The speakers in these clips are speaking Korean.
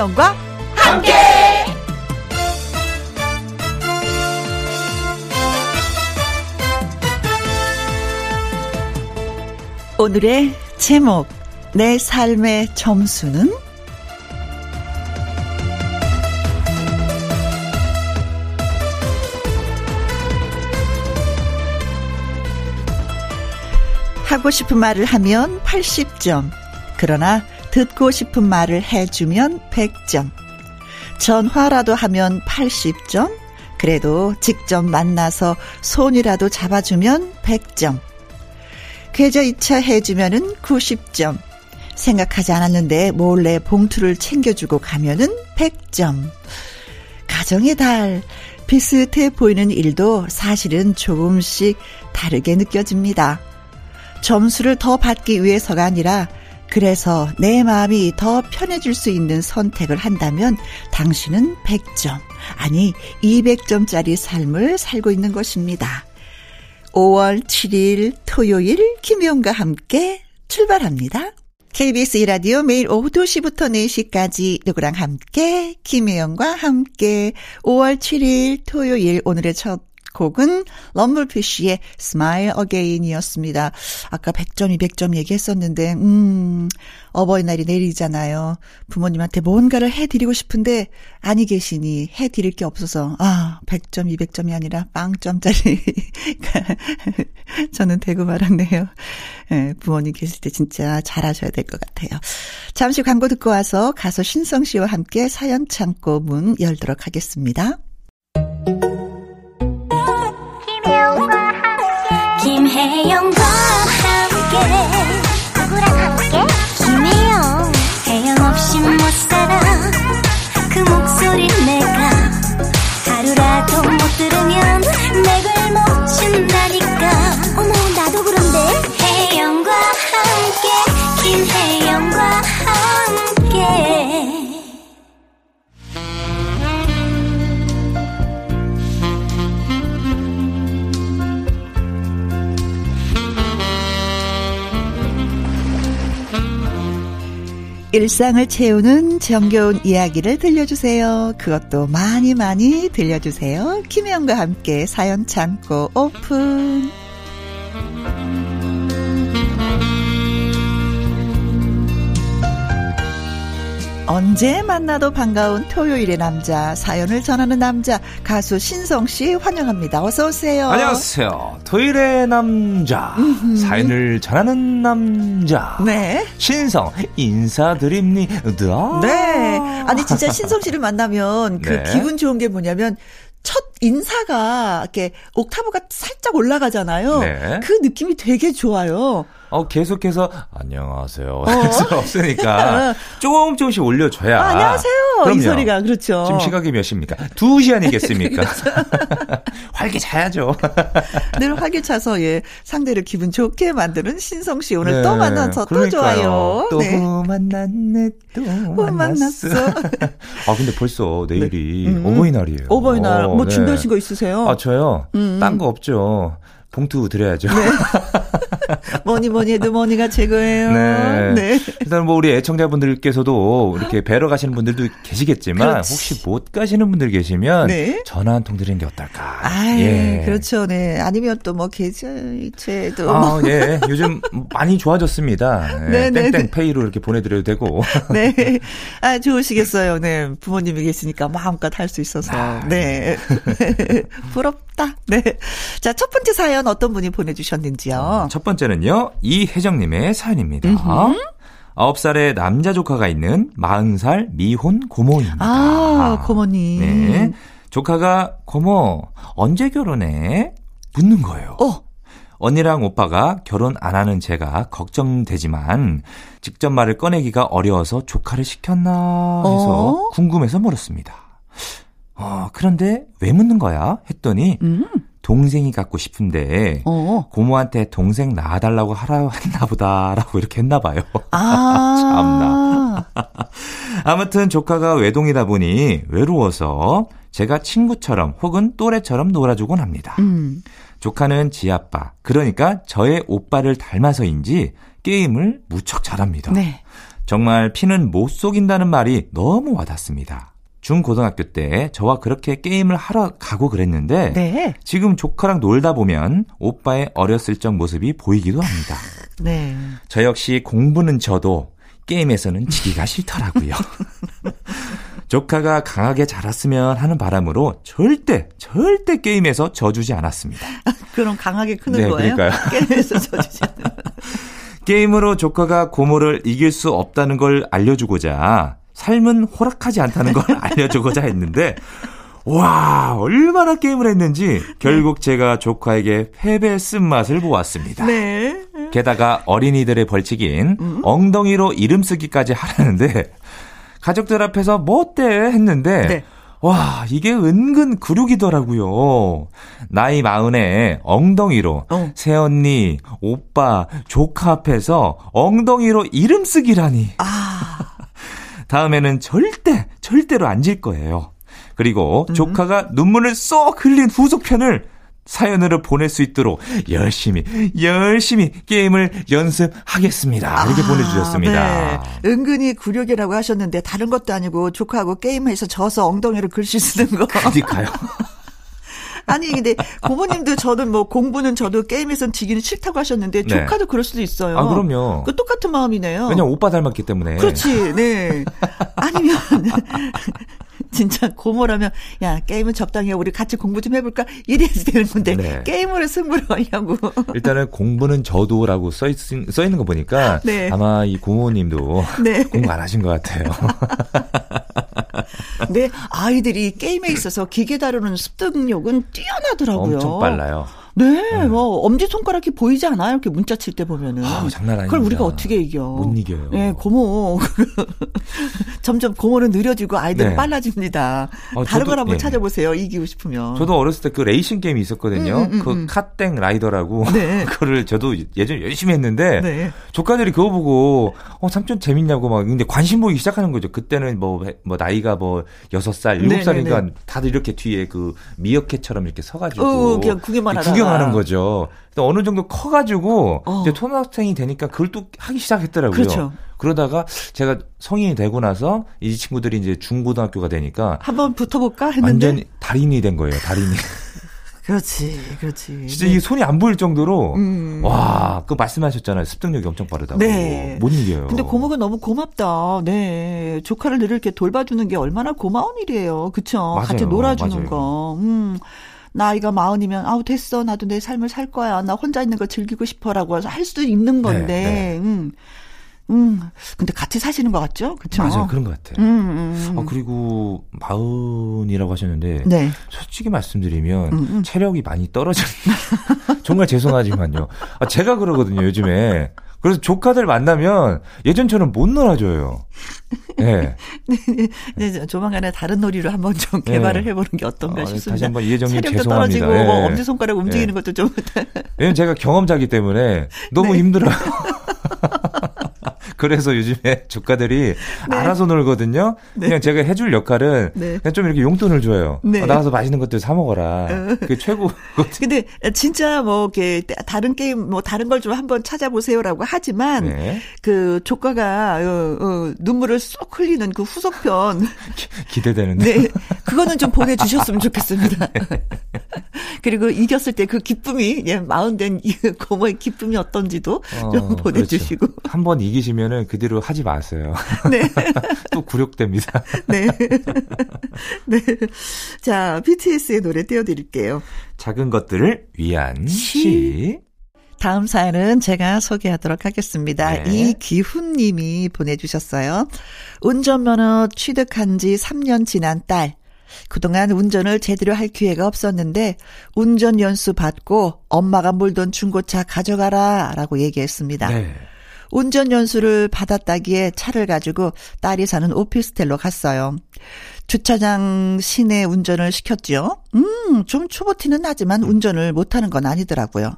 김혜영과 함께. 오늘의 제목 내 삶의 점수는 하고 싶은 말을 하면 80점. 그러나 듣고 싶은 말을 해주면 100점. 전화라도 하면 80점. 그래도 직접 만나서 손이라도 잡아주면 100점. 계좌 이체 해주면은 90점. 생각하지 않았는데 몰래 봉투를 챙겨주고 가면은 100점. 가정의 달. 비슷해 보이는 일도 사실은 조금씩 다르게 느껴집니다. 점수를 더 받기 위해서가 아니라 그래서 내 마음이 더 편해질 수 있는 선택을 한다면 당신은 100점, 아니 200점짜리 삶을 살고 있는 것입니다. 5월 7일 토요일 김용과 함께 출발합니다. KBS 이라디오 매일 오후 2시부터 4시까지 누구랑 함께 김혜영과 함께 5월 7일 토요일 오늘의 첫 곡은 럼블피쉬의 Smile Again이었습니다. 아까 100점, 200점 얘기했었는데, 음, 어버이날이 내일이잖아요. 부모님한테 뭔가를 해드리고 싶은데, 아니 계시니 해드릴 게 없어서, 아, 100점, 200점이 아니라 빵점짜리. 저는 대구 말았네요. 예, 부모님 계실 때 진짜 잘하셔야 될 것 같아요. 잠시 광고 듣고 와서 가수 신성 씨와 함께 사연 창고 문 열도록 하겠습니다. 김혜영과 함께. 누구랑 함께? 김혜영. 혜영 없이 못 살아. 그 목소리 일상을 채우는 정겨운 이야기를 들려주세요. 그것도 많이 많이 들려주세요. 김혜영과 함께 사연 창고 오픈. 언제 만나도 반가운 토요일의 남자, 사연을 전하는 남자, 가수 신성 씨 환영합니다. 어서 오세요. 안녕하세요. 토요일의 남자, 사연을 전하는 남자. 네. 신성 인사드립니다. 네. 아니 진짜 신성 씨를 만나면 그 네. 기분 좋은 게 뭐냐면 첫 인사가 이렇게 옥타브가 살짝 올라가잖아요. 네. 그 느낌이 되게 좋아요. 어, 계속해서 안녕하세요. 할수 없으니까 조금 조금씩 올려줘야. 아, 안녕하세요. 이 그럼요. 소리가 그렇죠. 지금 시각이 몇 시입니까? 2시 아니겠습니까? 활기차야죠. 늘 활기차서 예 상대를 기분 좋게 만드는 신성 씨 오늘 또 네, 만나서 또 그러니까요. 좋아요. 또 네. 만났네, 또 만났어. 만났어. 아, 근데 벌써 내일이 음, 음. 어버이날이에요. 어버이날 뭐 네. 준비하신 거 있으세요? 아, 저요? 음, 음. 딴거 없죠. 봉투 드려야죠. 뭐니 뭐니 해도 뭐니가 최고예요. 네. 네. 일단 뭐 우리 애청자분들께서도 이렇게 뵈러 가시는 분들도 계시겠지만 그렇지. 혹시 못 가시는 분들 계시면 네. 전화 한 통 드리는 게 어떨까? 아, 예. 그렇죠. 네. 아니면 또 뭐 계좌이체도 아, 뭐. 예. 요즘 많이 좋아졌습니다. 예, 네, 네, 땡땡 네. 페이로 이렇게 보내드려도 되고. 네. 아, 좋으시겠어요. 네. 부모님이 계시니까 마음껏 할 수 있어서. 아, 네. 부럽다. 네. 자, 첫 번째 사연 어떤 분이 보내주셨는지요. 첫 번째는요, 이혜정님의 사연입니다. 아홉 살의 남자 조카가 있는 40살 미혼 고모입니다. 아, 고모님. 네. 조카가 고모, 언제 결혼해? 묻는 거예요. 어, 언니랑 오빠가 결혼 안 하는 제가 걱정되지만 직접 말을 꺼내기가 어려워서 조카를 시켰나 해서 어? 궁금해서 물었습니다. 어, 그런데 왜 묻는 거야? 했더니 음, 동생이 갖고 싶은데 어. 고모한테 동생 낳아달라고 하라 했나 보다라고 이렇게 했나 봐요. 아. 아무튼 조카가 외동이다 보니 외로워서 제가 친구처럼 혹은 또래처럼 놀아주곤 합니다. 음. 조카는 지 아빠, 그러니까 저의 오빠를 닮아서인지 게임을 무척 잘합니다. 네. 정말 피는 못 속인다는 말이 너무 와닿습니다. 중고등학교 때 저와 그렇게 게임을 하러 가고 그랬는데 네. 지금 조카랑 놀다 보면 오빠의 어렸을 적 모습이 보이기도 합니다. 네. 저 역시 공부는 저도 게임에서는 지기가 싫더라고요. 조카가 강하게 자랐으면 하는 바람으로 절대 절대 게임에서 져주지 않았습니다. 그럼 강하게 크는 네, 거예요? 그러니까요. 게임에서 져주지 않는 게임으로 조카가 고모를 이길 수 없다는 걸 알려주고자 삶은 호락하지 않다는 걸 알려주고자 했는데 와 얼마나 게임을 했는지 결국 제가 조카에게 패배 쓴맛을 보았습니다. 네. 게다가 어린이들의 벌칙인 엉덩이로 이름 쓰기까지 하라는데 가족들 앞에서 뭐 어때 했는데 네. 와 이게 은근 굴욕이더라고요. 나이 마흔에 엉덩이로 어. 새언니, 오빠, 조카 앞에서 엉덩이로 이름 쓰기라니. 아, 다음에는 절대 절대로 안 질 거예요. 그리고 음. 조카가 눈물을 쏙 흘린 후속편을 사연으로 보낼 수 있도록 열심히 열심히 게임을 연습하겠습니다. 이렇게 보내주셨습니다. 네. 은근히 굴욕이라고 하셨는데 다른 것도 아니고 조카하고 게임해서 져서 엉덩이로 글씨 쓰는 거. 그러니까요. 아니 근데 고모님도 저는 뭐 공부는 저도 게임에선 지기는 싫다고 하셨는데 네. 조카도 그럴 수도 있어요. 아 그럼요. 그 똑같은 마음이네요. 왜냐 면 오빠 닮았기 때문에. 그렇지, 네. 아니면, 진짜 고모라면, 야, 게임은 적당히 해. 우리 같이 공부 좀 해볼까? 이래야지 되는 건데, 네. 게임으로 승부를 하냐고. 일단은 공부는 저도라고 써, 있, 써 있는 거 보니까 네. 아마 이 고모님도 네. 공부 안 하신 것 같아요. 근데 아이들이 게임에 있어서 기계 다루는 습득력은 뛰어나더라고요. 엄청 빨라요. 네, 뭐, 엄지 손가락이 보이지 않아요? 이렇게 문자 칠 때 보면은. 아, 장난 아닙니다. 그걸 우리가 어떻게 이겨? 못 이겨요. 네, 고모. 점점 고모는 느려지고 아이들은 네. 빨라집니다. 어, 다른 저도- 걸 한번 예. 찾아보세요. 이기고 싶으면. 저도 어렸을 때 그 레이싱 게임이 있었거든요. 음, 음, 음, 그 음. 카땡 라이더라고. 네. 그거를 저도 예전에 열심히 했는데 네. 조카들이 그거 보고 어 삼촌 재밌냐고 막 근데 관심 보이기 시작하는 거죠. 그때는 뭐 뭐 나이가 뭐 여섯 살 네, 일곱 살이니까 네, 네. 다들 이렇게 뒤에 그 미어캣처럼 이렇게 서 가지고 어, 그냥 구경만 하다 가. 구경하는 거죠. 또 어느 정도 커가지고 어. 이제 초등학생이 되니까 그걸 또 하기 시작했더라고요. 그렇죠. 그러다가 제가 성인이 되고 나서 이 친구들이 이제 중고등학교가 되니까 한번 붙어볼까 했는데. 완전히 달인이 된 거예요. 달인이. 그렇지, 그렇지. 진짜 이게 손이 안 보일 정도로 음. 와, 그 말씀하셨잖아요. 습득력이 엄청 빠르다고. 네. 못 이겨요. 근데 고모가 너무 고맙다. 네. 조카를 늘 이렇게 돌봐주는 게 얼마나 고마운 일이에요. 그쵸? 맞아요. 같이 놀아주는 맞아요. 거. 음. 나이가 마흔이면, 아우, 됐어. 나도 내 삶을 살 거야. 나 혼자 있는 거 즐기고 싶어라고 해서 할 수도 있는 건데. 네. 음. 음. 근데 같이 사시는 것 같죠? 그쵸? 맞아요. 그런 것 같아요. 음, 음. 아, 그리고 마흔이라고 하셨는데 네. 솔직히 말씀드리면 음, 음. 체력이 많이 떨어져. 정말 죄송하지만요. 아, 제가 그러거든요, 요즘에. 그래서 조카들 만나면 예전처럼 못 놀아줘요. 네. 네, 저- 조만간에 다른 놀이로 한번 좀 네. 개발을 해보는 게 어떤가 아, 싶습니다. 다시 한번 이혜정님 체력도 죄송합니다. 떨어지고 뭐 예. 엄지 손가락 움직이는 예. 것도 좀 왜냐면 제가 경험자기 때문에 너무 네. 힘들어요. 그래서 요즘에 조카들이 알아서 놀거든요. 그냥 제가 해줄 역할은 네. 그냥 좀 이렇게 용돈을 줘요. 네. 어, 나가서 맛있는 것들 사 먹어라. 그게 최고. 근데 진짜 뭐 이렇게 다른 게임 뭐 다른 걸 좀 한번 찾아보세요라고 하지만 네. 그 조카가 어, 어, 눈물을 쏙 흘리는 그 후속편 기대되는데. 네 그거는 좀 보내주셨으면 좋겠습니다. 그리고 이겼을 때 그 기쁨이 예 마흔된 이 고모의 기쁨이 어떤지도 좀 보내주시고 그렇죠. 한번 이기시면 은 그 뒤로 하지 마세요. 네. 또 굴욕됩니다. 네. 네. 자, BTS의 노래 띄워드릴게요. 작은 것들을 위한 시. 다음 사연은 제가 소개하도록 하겠습니다. 네. 이기훈 님이 보내주셨어요. 운전면허 취득한 지 3년 지난 딸. 그동안 운전을 제대로 할 기회가 없었는데 운전 연수 받고 엄마가 몰던 중고차 가져가라 라고 얘기했습니다. 네. 운전 연수를 받았다기에 차를 가지고 딸이 사는 오피스텔로 갔어요. 주차장 시내 운전을 시켰죠. 음, 좀 초보티는 나지만 운전을 못하는 건 아니더라고요.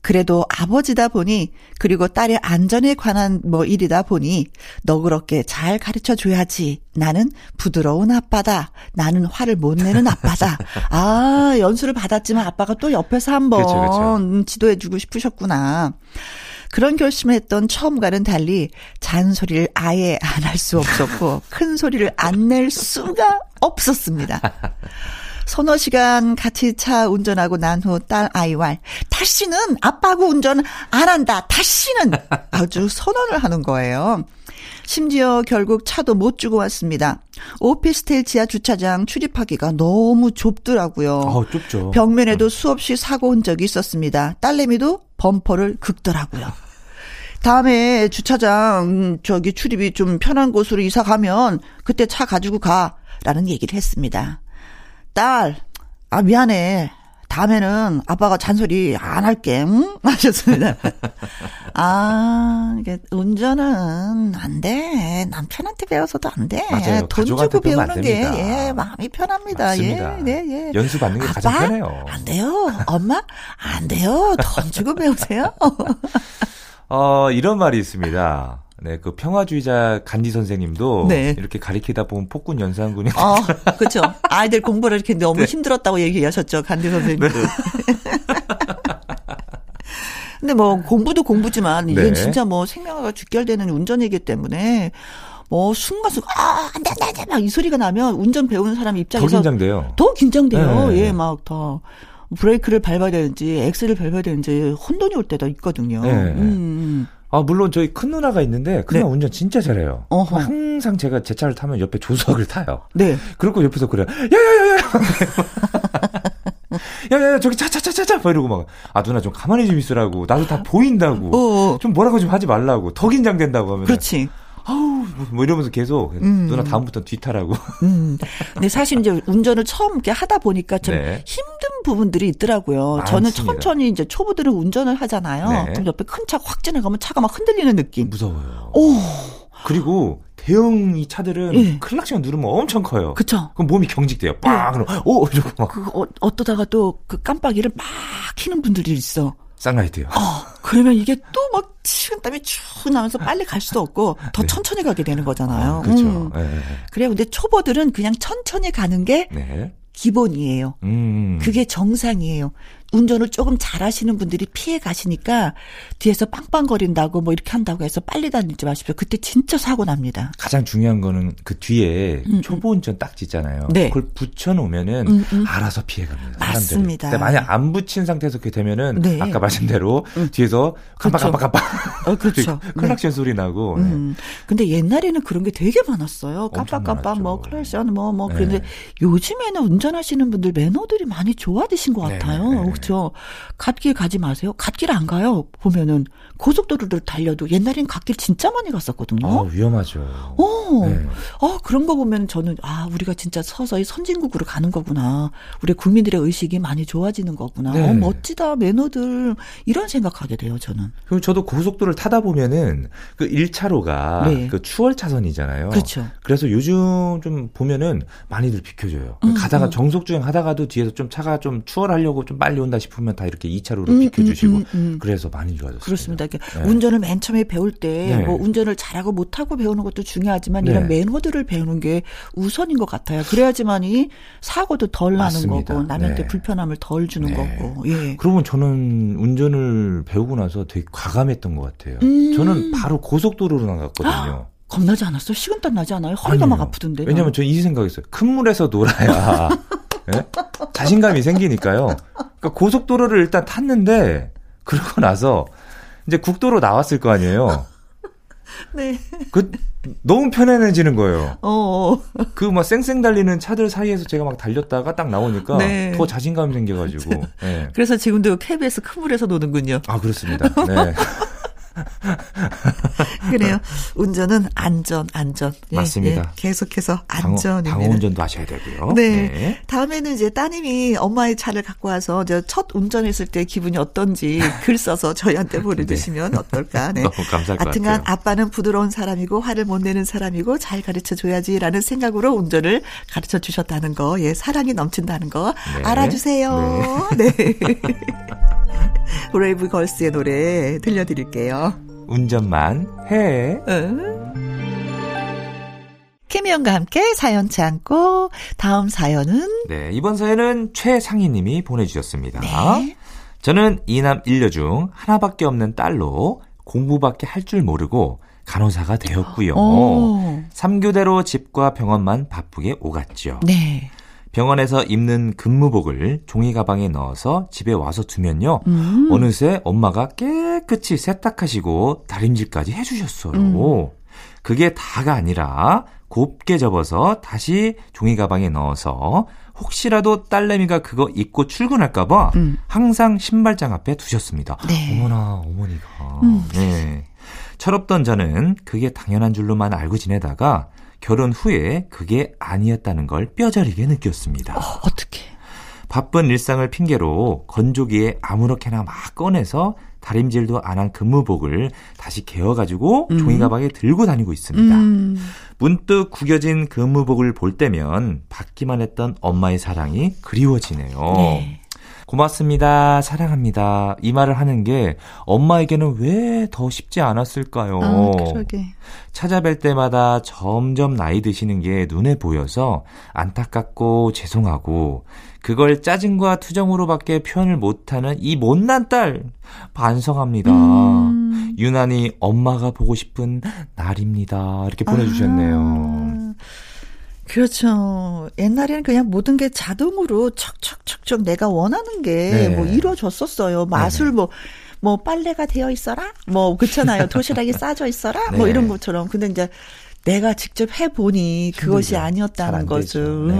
그래도 아버지다 보니 그리고 딸의 안전에 관한 뭐 일이다 보니 너그럽게 잘 가르쳐 줘야지. 나는 부드러운 아빠다. 나는 화를 못 내는 아빠다. 아, 연수를 받았지만 아빠가 또 옆에서 한번. 음, 지도해 주고 싶으셨구나. 그런 결심을 했던 처음과는 달리 잔소리를 아예 안 할 수 없었고 큰 소리를 안 낼 수가 없었습니다. 서너 시간 같이 차 운전하고 난 후 딸 아이와 다시는 아빠하고 운전 안 한다. 다시는 아주 선언을 하는 거예요. 심지어 결국 차도 못 주고 왔습니다. 오피스텔 지하 주차장 출입하기가 너무 좁더라고요. 어, 좁죠. 벽면에도 수없이 사고 온 적이 있었습니다. 딸내미도 범퍼를 긁더라고요. 다음에 주차장 음, 저기 출입이 좀 편한 곳으로 이사 가면 그때 차 가지고 가라는 얘기를 했습니다. 딸, 아 미안해. 다음에는 아빠가 잔소리 안 할게. 응? 하셨습니다. 아, 이게 운전은 안 돼. 남편한테 배워서도 안 돼. 맞아요. 돈 주고 배우는 게. 예, 마음이 편합니다. 맞습니다. 예, 네, 예. 연수 받는 게 가장 아빠? 편해요. 안 돼요. 엄마? 안 돼요. 돈 주고 배우세요. 어, 이런 말이 있습니다. 네, 그 평화주의자 간디 선생님도 네. 이렇게 가리키다 보면 폭군 연산군이 어, 그렇죠. 아이들 공부를 이렇게 너무 네. 힘들었다고 얘기하셨죠. 간디 선생님도. 근데 뭐 공부도 공부지만 이건 네. 진짜 뭐 생명과 직결되는 운전이기 때문에 뭐 순간순간 아, 안 돼, 안 돼, 안 돼, 막이 소리가 나면 운전 배우는 사람 더 입장에서 긴장돼요. 더 긴장돼요. 네. 예, 막 더. 브레이크를 밟아야 되는지, 엑셀을 밟아야 되는지, 혼돈이 올 때도 있거든요. 네. 음, 음. 아, 물론 저희 큰 누나가 있는데 큰 누나 운전 진짜 잘해요. 네. 어허. 항상 제가 제 차를 타면 옆에 조수석을 타요. 네. 그리고 옆에서 그래요. 야야야야. 야야야 저기 차차차 차차 막 이러고 막 아 누나 좀 가만히 좀 있으라고 나도 다 보인다고 어, 좀 뭐라고 좀 하지 말라고 더 긴장된다고 하면 그렇지. 아우 뭐 이러면서 계속 음. 누나 다음부터 뒤타라고 음. 근데 사실 이제 운전을 처음 이렇게 하다 보니까 좀 네. 힘든 부분들이 있더라고요. 저는 많습니다. 천천히 이제 초보들은 운전을 하잖아요. 네. 그럼 옆에 큰 차 확 지나가면 차가 막 흔들리는 느낌. 무서워요. 오, 그리고 대형 이 차들은 예. 클락션 누르면 엄청 커요. 그쵸. 그럼 몸이 경직돼요. 빵! 그럼 오! 이러고 막 그, 어, 어떠다가 또 그 깜빡이를 막 키는 분들이 있어. 쌍라이트요. 어, 그러면 이게 또 막 식은땀이 쭉 나면서 빨리 갈 수도 없고 더 네. 천천히 가게 되는 거잖아요. 그렇죠. 음. 네. 그래요. 근데 초보들은 그냥 천천히 가는 게 네. 기본이에요. 음. 그게 정상이에요. 운전을 조금 잘하시는 분들이 피해 가시니까 뒤에서 빵빵거린다고 뭐 이렇게 한다고 해서 빨리 다니지 마십시오. 그때 진짜 사고 납니다. 가장 중요한 거는 그 뒤에 음, 초보 운전 딱지 있잖아요. 네. 그걸 붙여 놓으면은 음, 음. 알아서 피해 갑니다. 사람들이. 맞습니다. 근데 만약 안 붙인 상태에서 그렇게 되면은 네. 아까 말씀 대로 뒤에서 그렇죠. 깜빡깜빡깜빡 어, 그렇죠. 클락션 소리 나고 네. 음. 근데 옛날에는 그런 게 되게 많았어요. 깜빡깜빡. 뭐 클래션 뭐뭐 네. 그런데 요즘에는 운전하시는 분들 매너들이 많이 좋아지신 것 네, 같아요. 그렇죠. 갓길 가지 마세요. 갓길 안 가요. 보면은 고속도로를 달려도 옛날엔 갓길 진짜 많이 갔었거든요. 아, 위험하죠. 어, 네. 어, 그런 거 보면 저는, 아, 우리가 진짜 서서히 선진국으로 가는 거구나. 우리 국민들의 의식이 많이 좋아지는 거구나. 네. 어, 멋지다, 매너들. 이런 생각하게 돼요, 저는. 그리고 저도 고속도로를 타다 보면은 그 1차로가 네. 그 추월 차선이잖아요. 그렇죠. 그래서 요즘 좀 보면은 많이들 비켜줘요. 음, 가다가 음. 정속 주행 하다가도 뒤에서 좀 차가 좀 추월하려고 좀 빨리 온다 싶으면 다 이렇게 2차로로 음, 비켜주시고 음, 음, 음. 그래서 많이 좋아졌어요. 그렇습니다. 이렇게 네. 운전을 맨 처음에 배울 때, 네. 뭐, 운전을 잘하고 못하고 배우는 것도 중요하지만, 네. 이런 매너들을 배우는 게 우선인 것 같아요. 그래야지만이 사고도 덜 나는 맞습니다. 거고, 남한테 네. 불편함을 덜 주는 네. 거고, 예. 그러면 저는 운전을 배우고 나서 되게 과감했던 것 같아요. 음. 저는 바로 고속도로로 나갔거든요. 겁나지 않았어요? 식은땀 나지 않아요? 허리가 아니요. 막 아프던데. 왜냐면 저 이 생각했어요. 큰 물에서 놀아야 예? 자신감이 생기니까요. 그러니까 고속도로를 일단 탔는데 그러고 나서 이제 국도로 나왔을 거 아니에요. 네. 그 너무 편안해지는 거예요. 어, 어. 그막 쌩쌩 달리는 차들 사이에서 제가 막 달렸다가 딱 나오니까 네. 더 자신감이 생겨가지고. 예. 그래서 지금도 KBS 큰 물에서 노는군요. 아 그렇습니다. 네. 그래요. 운전은 안전, 안전. 예, 맞습니다. 예, 계속해서 방어, 안전입니다. 방어 운전도 하셔야 되고요. 네. 다음에는 이제 따님이 엄마의 차를 갖고 와서 첫 운전했을 때 기분이 어떤지 글 써서 저희한테 보내주시면 어떨까. 네. 너무 감사할 것 같아요. 아빠는 부드러운 사람이고 화를 못 내는 사람이고 잘 가르쳐 줘야지라는 생각으로 운전을 가르쳐 주셨다는 거, 예, 사랑이 넘친다는 거 네. 알아주세요. 네. 브레이브 걸스의 노래 들려드릴게요. 운전만 해. 김희영과 함께 사연 참고 다음 사연은 네, 이번 사연은 최상희 님이 보내주셨습니다. 네. 저는 이남 일녀 중 하나밖에 없는 딸로 공부밖에 할 줄 모르고 간호사가 되었고요. 오. 3교대로 집과 병원만 바쁘게 오갔죠. 네. 병원에서 입는 근무복을 종이 가방에 넣어서 집에 와서 두면요. 음. 어느새 엄마가 깨끗이 세탁하시고 다림질까지 해주셨어요. 음. 그게 다가 아니라 곱게 접어서 다시 종이 가방에 넣어서 혹시라도 딸내미가 그거 입고 출근할까봐 음. 항상 신발장 앞에 두셨습니다. 네. 어머나 어머니가. 음. 네. 철없던 저는 그게 당연한 줄로만 알고 지내다가 결혼 후에 그게 아니었다는 걸 뼈저리게 느꼈습니다. 어, 어떻게? 바쁜 일상을 핑계로 건조기에 아무렇게나 막 꺼내서 다림질도 안 한 근무복을 다시 개어가지고 음. 종이 가방에 들고 다니고 있습니다. 음. 문득 구겨진 근무복을 볼 때면 받기만 했던 엄마의 사랑이 그리워지네요. 네. 고맙습니다. 사랑합니다. 이 말을 하는 게 엄마에게는 왜 더 쉽지 않았을까요? 아, 그러게. 찾아뵐 때마다 점점 나이 드시는 게 눈에 보여서 안타깝고 죄송하고 그걸 짜증과 투정으로밖에 표현을 못하는 이 못난 딸 반성합니다. 음. 유난히 엄마가 보고 싶은 날입니다. 이렇게 보내주셨네요. 아, 그렇죠. 옛날에는 그냥 모든 게 자동으로 척척척척 내가 원하는 게 네. 뭐 이루어졌었어요. 마술 뭐, 뭐 빨래가 되어 있어라? 뭐, 그렇잖아요. 도시락이 싸져 있어라? 뭐 네. 이런 것처럼. 근데 이제 내가 직접 해보니 그것이 아니었다는 되죠. 것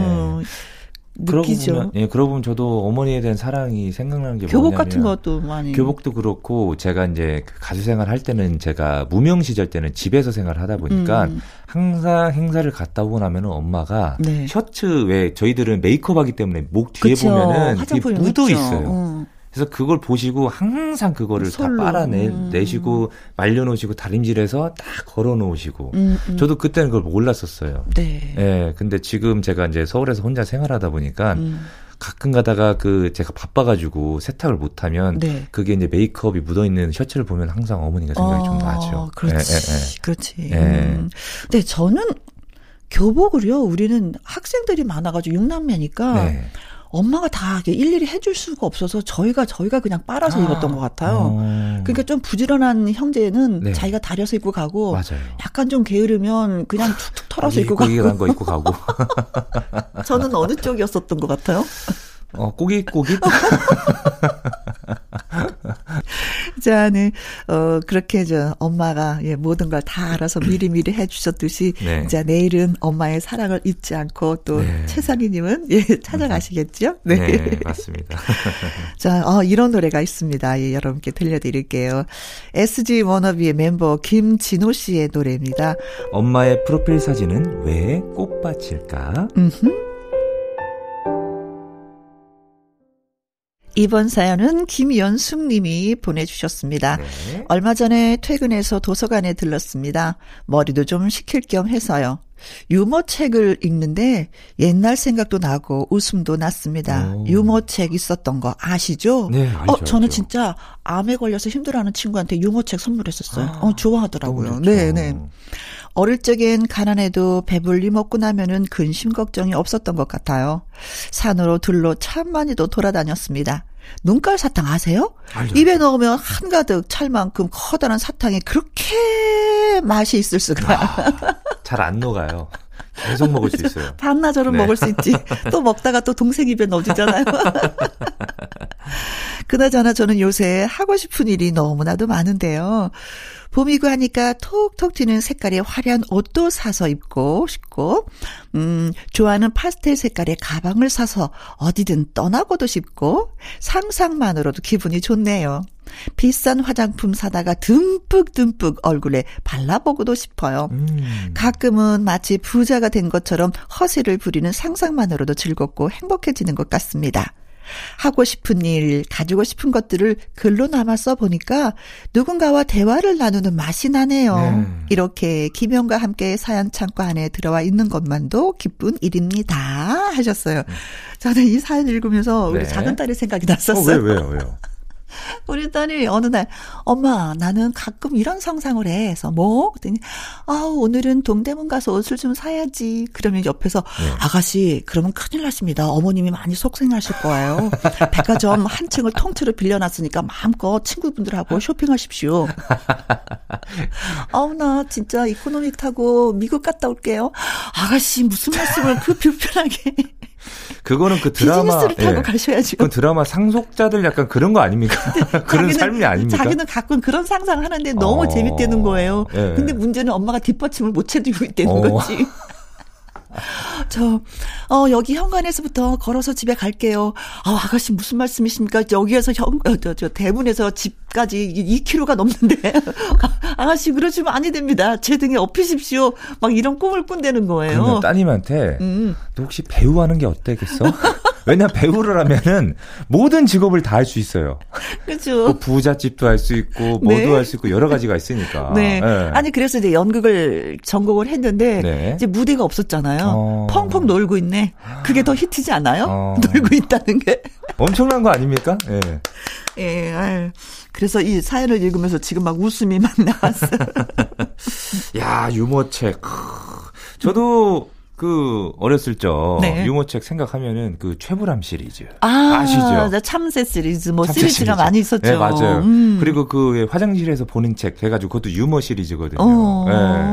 음, 그러고 느끼죠. 보면, 예, 그러고 보면 저도 어머니에 대한 사랑이 생각나는 게 교복 뭐냐면 같은 것도 많이. 교복도 그렇고 제가 이제 그 가수 생활 할 때는 제가 무명 시절 때는 집에서 생활을 하다 보니까 음. 항상 행사를 갔다 오고 나면은 엄마가 네. 셔츠 왜 저희들은 메이크업 하기 때문에 목 뒤에 그쵸. 보면은 묻어. 있어요. 음. 그래서 그걸 보시고 항상 그거를 솔로. 다 빨아내 음. 내시고 말려 놓으시고 다림질해서 딱 걸어 놓으시고 음, 음. 저도 그때는 그걸 몰랐었어요. 네. 예, 근데 지금 제가 이제 서울에서 혼자 생활하다 보니까 음. 가끔 가다가 그 제가 바빠가지고 세탁을 못하면 네. 그게 이제 메이크업이 묻어 있는 셔츠를 보면 항상 어머니가 생각이 좀 나죠. 그렇지. 예, 예, 그렇지. 예. 음. 근데 저는 교복을요, 우리는 학생들이 많아가지고 육남매니까 예. 네. 엄마가 다 일일이 해줄 수가 없어서 저희가, 저희가 그냥 빨아서 입었던 것 같아요. 어, 그러니까 좀 부지런한 형제는 네. 자기가 다려서 입고 가고 맞아요. 약간 좀 게으르면 그냥 툭툭 털어서 입고 가고 거 입고 가고. 저는 어느 쪽이었었던 것 같아요? 어, 꼬깃꼬깃? 자, 네, 어, 그렇게 저 엄마가 예, 모든 걸 다 알아서 미리미리 해주셨듯이 네. 자, 내일은 엄마의 사랑을 잊지 않고 또 네. 최상희님은 예, 찾아가시겠죠? 네. 네, 맞습니다. 자, 어, 이런 노래가 있습니다. 예, 여러분께 들려드릴게요. SG 워너비의 멤버 김진호 씨의 노래입니다. 엄마의 프로필 사진은 왜 꽃밭일까? 음흠. 이번 사연은 김연숙 님이 보내주셨습니다. 네. 얼마 전에 퇴근해서 도서관에 들렀습니다. 머리도 좀 식힐 겸 해서요. 유머책을 읽는데 옛날 생각도 나고 웃음도 났습니다. 오. 유머책 있었던 거 아시죠? 네, 알죠, 어, 저는 알죠. 진짜 암에 걸려서 힘들어하는 친구한테 유머책 선물했었어요. 아, 어, 좋아하더라고요. 네, 네. 어릴 적엔 가난해도 배불리 먹고 나면은 근심 걱정이 없었던 것 같아요. 산으로 들로 참 많이도 돌아다녔습니다. 눈깔 사탕 아세요? 알죠, 입에. 넣으면 한가득 찰 만큼 커다란 사탕이 그렇게 맛이 있을 수가. 잘안 녹아요. 계속 먹을 수 있어요. 반나절은 네. 먹을 수 있지. 또 먹다가 또 동생 입에 넣어주잖아요. 그나저나 저는 요새 하고 싶은 일이 너무나도 많은데요. 봄이고 하니까 톡톡 튀는 색깔의 화려한 옷도 사서 입고 싶고, 음, 좋아하는 파스텔 색깔의 가방을 사서 어디든 떠나고도 싶고, 상상만으로도 기분이 좋네요. 비싼 화장품 사다가 듬뿍듬뿍 얼굴에 발라보고도 싶어요. 음. 가끔은 마치 부자가 된 것처럼 허세를 부리는 상상만으로도 즐겁고 행복해지는 것 같습니다. 하고 싶은 일, 가지고 싶은 것들을 글로 남아 써보니까 누군가와 대화를 나누는 맛이 나네요. 네. 이렇게 김영과 함께 사연 창고 안에 들어와 있는 것만도 기쁜 일입니다. 하셨어요. 저는 이 사연 읽으면서 우리 네. 작은 딸의 생각이 어, 났었어요. 왜, 왜요, 왜요? 우리 딸이 어느 날 엄마 나는 가끔 이런 상상을 해. 해서 뭐? 그랬더니 아 오늘은 동대문 가서 옷을 좀 사야지. 그러면 옆에서 네. 아가씨 그러면 큰일 나십니다. 어머님이 많이 속상하실 거예요. 백화점 한 층을 통째로 빌려놨으니까 마음껏 친구분들하고 쇼핑하십시오. 아우 나 진짜 economic 타고 미국 갔다 올게요. 아가씨 무슨 말씀을 그 불편하게 그거는 그 드라마 타고 예. 가셔야죠. 그건 드라마 상속자들 약간 그런 거 아닙니까? 그런 자기는- 삶이 아닙니까? 자기는 가끔 그런 상상을 하는데 너무 어. 재밌다는 거예요. 예. 근데 문제는 엄마가 뒷받침을 못 해주고 있다는 어. 거지. 저, 어, 여기 현관에서부터 걸어서 집에 갈게요. 아, 아가씨 무슨 말씀이십니까? 여기에서 현, 어, 저, 저, 대문에서 집까지 2km가 넘는데. 아가씨, 그러시면 아니 됩니다. 제 등에 업히십시오. 막 이런 꿈을 꾼다는 거예요. 따님한테 음. 너 혹시 배우 하는 게 어때겠어? 왜냐 배우를 하면은 모든 직업을 다 할 수 있어요. 그죠? 뭐 부잣집도 할 수 있고 뭐도 네. 할수 있고 여러 가지가 있으니까. 네. 예. 아니, 그래서 이제 연극을 전공을 했는데, 네. 이제 무대가 없었잖아요. 어. 펑펑 놀고 있네. 그게 더 히트지 않아요? 어. 놀고 있다는 게. 엄청난 거 아닙니까? 예. 예, 아유. 그래서 이 사연을 읽으면서 지금 막 웃음이 막 나왔어요. 야 유머책. 크. 저도 그 어렸을 적 네. 유머책 생각하면은 그 최불암 시리즈. 아, 아시죠? 저 참새 시리즈, 뭐 참새 시리즈가 시리즈. 많이 있었죠. 네, 맞아요. 음. 그리고 그왜 화장실에서 보는 책 해가지고 그것도 유머 시리즈거든요. 어. 네.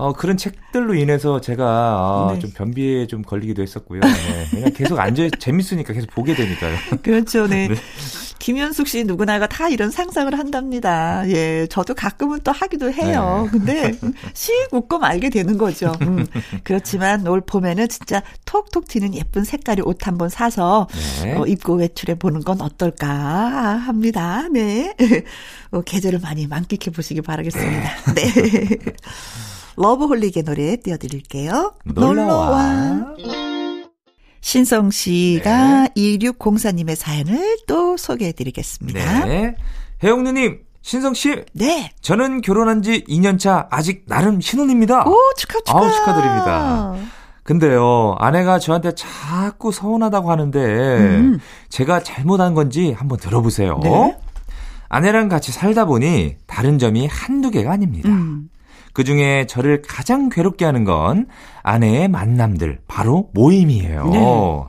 어, 그런 책들로 인해서 제가 아, 네. 좀 변비에 좀 걸리기도 했었고요. 네. 그냥 계속 앉아 재밌으니까 계속 보게 되니까요. 그렇죠, 네. 김현숙 씨 누구나가 다 이런 상상을 한답니다. 예, 저도 가끔은 또 하기도 해요. 네. 근데 씩 웃고 말게 되는 거죠. 음. 그렇지만 올 봄에는 진짜 톡톡 튀는 예쁜 색깔의 옷 한 번 사서 네. 어, 입고 외출해 보는 건 어떨까 합니다. 네. 어, 계절을 많이 만끽해 보시기 바라겠습니다. 네. 러브홀릭의 노래 띄워드릴게요. 놀러와. 신성 씨가 2604님의 사연을 또 소개해 드리겠습니다. 네. 혜영 누님, 신성 씨, 네. 저는 결혼한 지 2년 차 아직 나름 신혼입니다. 오, 축하, 축하. 아우, 축하드립니다. 근데요, 아내가 저한테 자꾸 서운하다고 하는데, 음. 제가 잘못한 건지 한번 들어보세요. 네. 아내랑 같이 살다 보니 다른 점이 한두 개가 아닙니다. 음. 그 중에 저를 가장 괴롭게 하는 건 아내의 만남들, 바로 모임이에요. 네.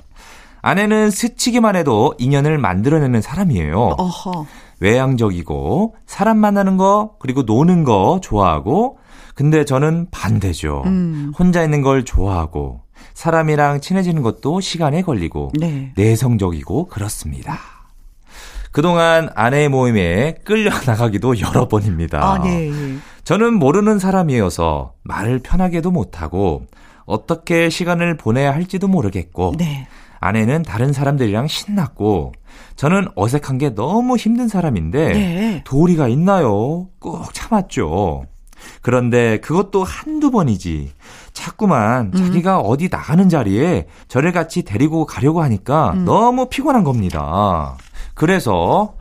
아내는 스치기만 해도 인연을 만들어내는 사람이에요. 어허. 외향적이고, 사람 만나는 거, 그리고 노는 거 좋아하고, 근데 저는 반대죠. 음. 혼자 있는 걸 좋아하고, 사람이랑 친해지는 것도 시간에 걸리고, 네. 내성적이고 그렇습니다. 그동안 아내의 모임에 끌려 나가기도 여러 번입니다. 아, 네. 예. 저는 모르는 사람이어서 말을 편하게도 못하고 어떻게 시간을 보내야 할지도 모르겠고 네. 아내는 다른 사람들이랑 신났고 저는 어색한 게 너무 힘든 사람인데 네. 도리가 있나요? 꾹 참았죠. 그런데 그것도 한두 번이지. 자꾸만 자기가 어디 나가는 자리에 저를 같이 데리고 가려고 하니까 너무 피곤한 겁니다. 그래서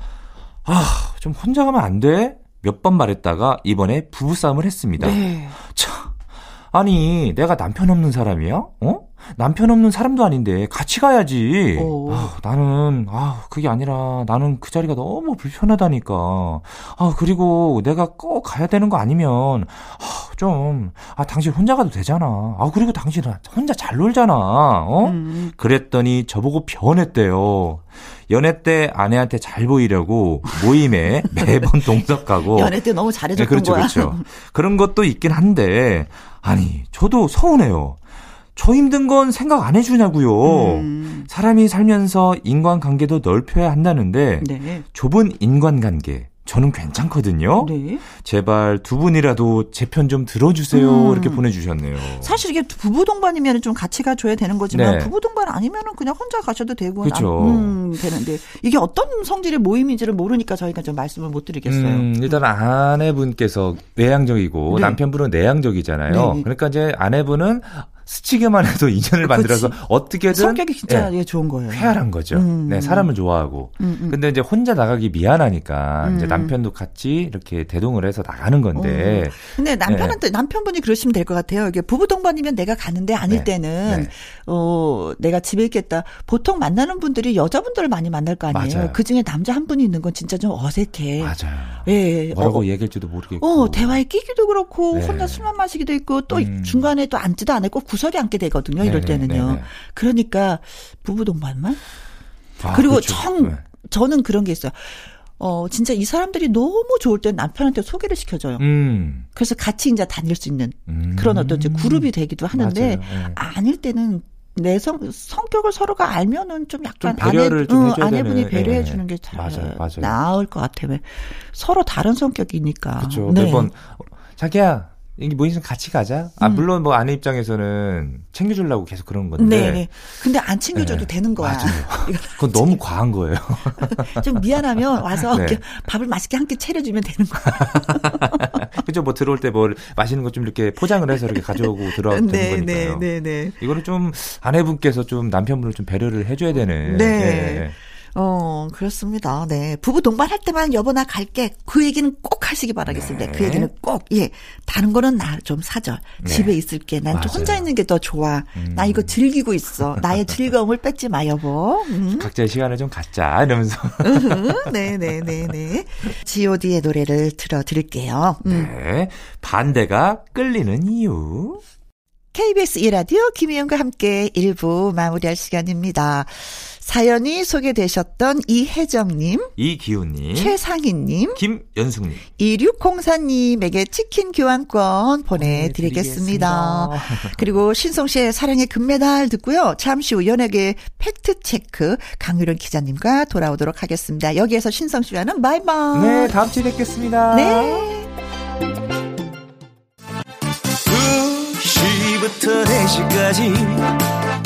아, 좀 혼자 가면 안 돼? 몇 번 말했다가 이번에 부부싸움을 했습니다. 네. 참. 아니, 내가 남편 없는 사람이야? 어? 남편 없는 사람도 아닌데 같이 가야지. 오. 아, 나는 아, 그게 아니라 나는 그 자리가 너무 불편하다니까. 아, 그리고 내가 꼭 가야 되는 거 아니면 아, 좀 아, 당신 혼자 가도 되잖아. 아, 그리고 당신은 혼자 잘 놀잖아. 어? 음. 그랬더니 저보고 변했대요. 연애 때 아내한테 잘 보이려고 모임에 매번 동석하고 연애 때 너무 잘해줬던 네, 그렇죠, 거야. 그렇죠. 그런 것도 있긴 한데, 아니, 저도 서운해요. 저 힘든 건 생각 안 해주냐고요. 음. 사람이 살면서 인간관계도 넓혀야 한다는데, 네. 좁은 인간관계, 저는 괜찮거든요. 네. 제발 두 분이라도 제 편 좀 들어주세요. 음. 이렇게 보내주셨네요. 사실 이게 부부 동반이면 좀 같이 가줘야 되는 거지만 네. 부부 동반 아니면 은 그냥 혼자 가셔도 되고. 안- 음, 되는데 이게 어떤 성질의 모임인지를 모르니까 저희가 좀 말씀을 못 드리겠어요. 음, 일단 아내분께서 외향적이고 네. 남편분은 내향적이잖아요. 네. 그러니까 이제 아내분은 스치기만 해도 인연을 만들어서 그치. 어떻게든 성격이 진짜 예, 예, 좋은 거예요. 쾌활한 거죠. 음. 네, 사람을 좋아하고. 음, 음. 근데 이제 혼자 나가기 미안하니까 이제 음. 남편도 같이 이렇게 대동을 해서 나가는 건데. 어. 근데 남편한테 남편분이 그러시면 될 것 같아요. 이게 부부 동반이면 내가 가는데 아닐 네. 때는 네. 어 내가 집에 있겠다. 보통 만나는 분들이 여자분들을 많이 만날 거 아니에요. 맞아요. 그 중에 남자 한 분이 있는 건 진짜 좀 어색해. 맞아요. 예. 뭐라고 어, 얘기할지도 모르겠고. 어, 대화에 끼기도 그렇고, 네. 혼자 술만 마시기도 있고, 또 음. 중간에 또 앉지도 않고 구 설이 앉게 되거든요, 이럴 네네, 때는요. 네네. 그러니까, 부부 동반만? 아, 그리고 그렇죠. 청, 네. 저는 그런 게 있어요. 어, 진짜 이 사람들이 너무 좋을 땐 남편한테 소개를 시켜줘요. 음. 그래서 같이 이제 다닐 수 있는 음. 그런 어떤 이제 그룹이 되기도 하는데. 네. 아닐 때는 내 성, 성격을 서로가 알면은 좀 약간 좀 배려를 좀 해줘야 아내분이 배려해 예. 주는 게 잘. 나을 것 같아요. 서로 다른 성격이니까. 그렇죠. 네. 매번 어, 자기야 여기 뭐 있으면 같이 가자. 아 음. 물론 뭐 아내 입장에서는 챙겨주려고 계속 그런 건데. 네, 네. 근데 안 챙겨줘도 네. 되는 거야. 맞아요. 그건 너무 과한 거예요. 좀 미안하면 와서 네. 밥을 맛있게 한 끼 차려주면 되는 거야. 그죠? 뭐 들어올 때 뭘 맛있는 거 좀 이렇게 포장을 해서 이렇게 가져오고 들어와도 되는 네, 거니까요. 네, 네, 네. 이거는 좀 아내분께서 좀 남편분을 좀 배려를 해줘야 되는. 네. 어, 그렇습니다. 네. 부부 동반할 때만 여보 나 갈게. 그 얘기는 꼭 하시기 바라겠습니다. 네. 그 얘기는 꼭, 예. 다른 거는 나 좀 사절. 네. 집에 있을게. 난. 혼자 있는 게 더 좋아. 음. 나 이거 즐기고 있어. 나의 즐거움을 뺏지 마, 여보. 음. 각자의 시간을 좀 갖자 이러면서. 네 네 네 네. GOD의 노래를 들어 드릴게요. 음. 네. 반대가 끌리는 이유. KBS 이라디오 김혜영과 함께 1부 마무리할 시간입니다. 사연이 소개되셨던 이혜정님, 이기훈님. 최상희님, 김연숙님. 2604님에게 치킨 교환권 보내드리겠습니다. 그리고 신성 씨의 사랑의 금메달 듣고요. 잠시 후 연예계 팩트체크 강유련 기자님과 돌아오도록 하겠습니다. 여기에서 신성 씨와는 바이바이. 네, 다음 주에 뵙겠습니다. 네. 2시부터 4시까지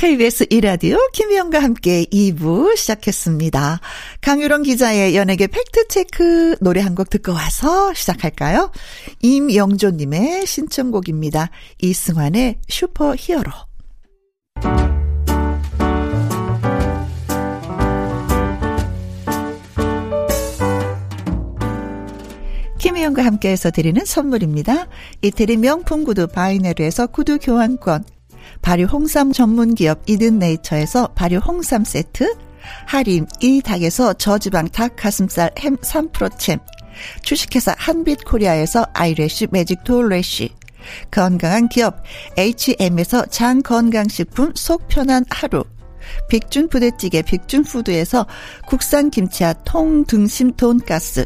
KBS 이라디오 김희영과 함께 2부 시작했습니다. 강유론 기자의 연예계 팩트체크 노래 한 곡 듣고 와서 시작할까요? 임영조님의 신청곡입니다. 이승환의 슈퍼 히어로. 김희영과 함께해서 드리는 선물입니다. 이태리 명품 구두 바이네르에서 구두 교환권, 발효 홍삼 전문 기업 이든 네이처에서 발효 홍삼 세트, 하림 이 닭에서 저지방 닭 가슴살 햄 3%챔, 주식회사 한빛 코리아에서 eyelash 매직 돌래쉬, 건강한 기업 H&M에서 장 건강식품 속 편한 하루, 빅준 부대찌개 빅준푸드에서 국산 김치와 통등심 돈가스,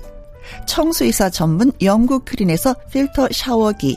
청수이사 전문 영국 크린에서 필터 샤워기,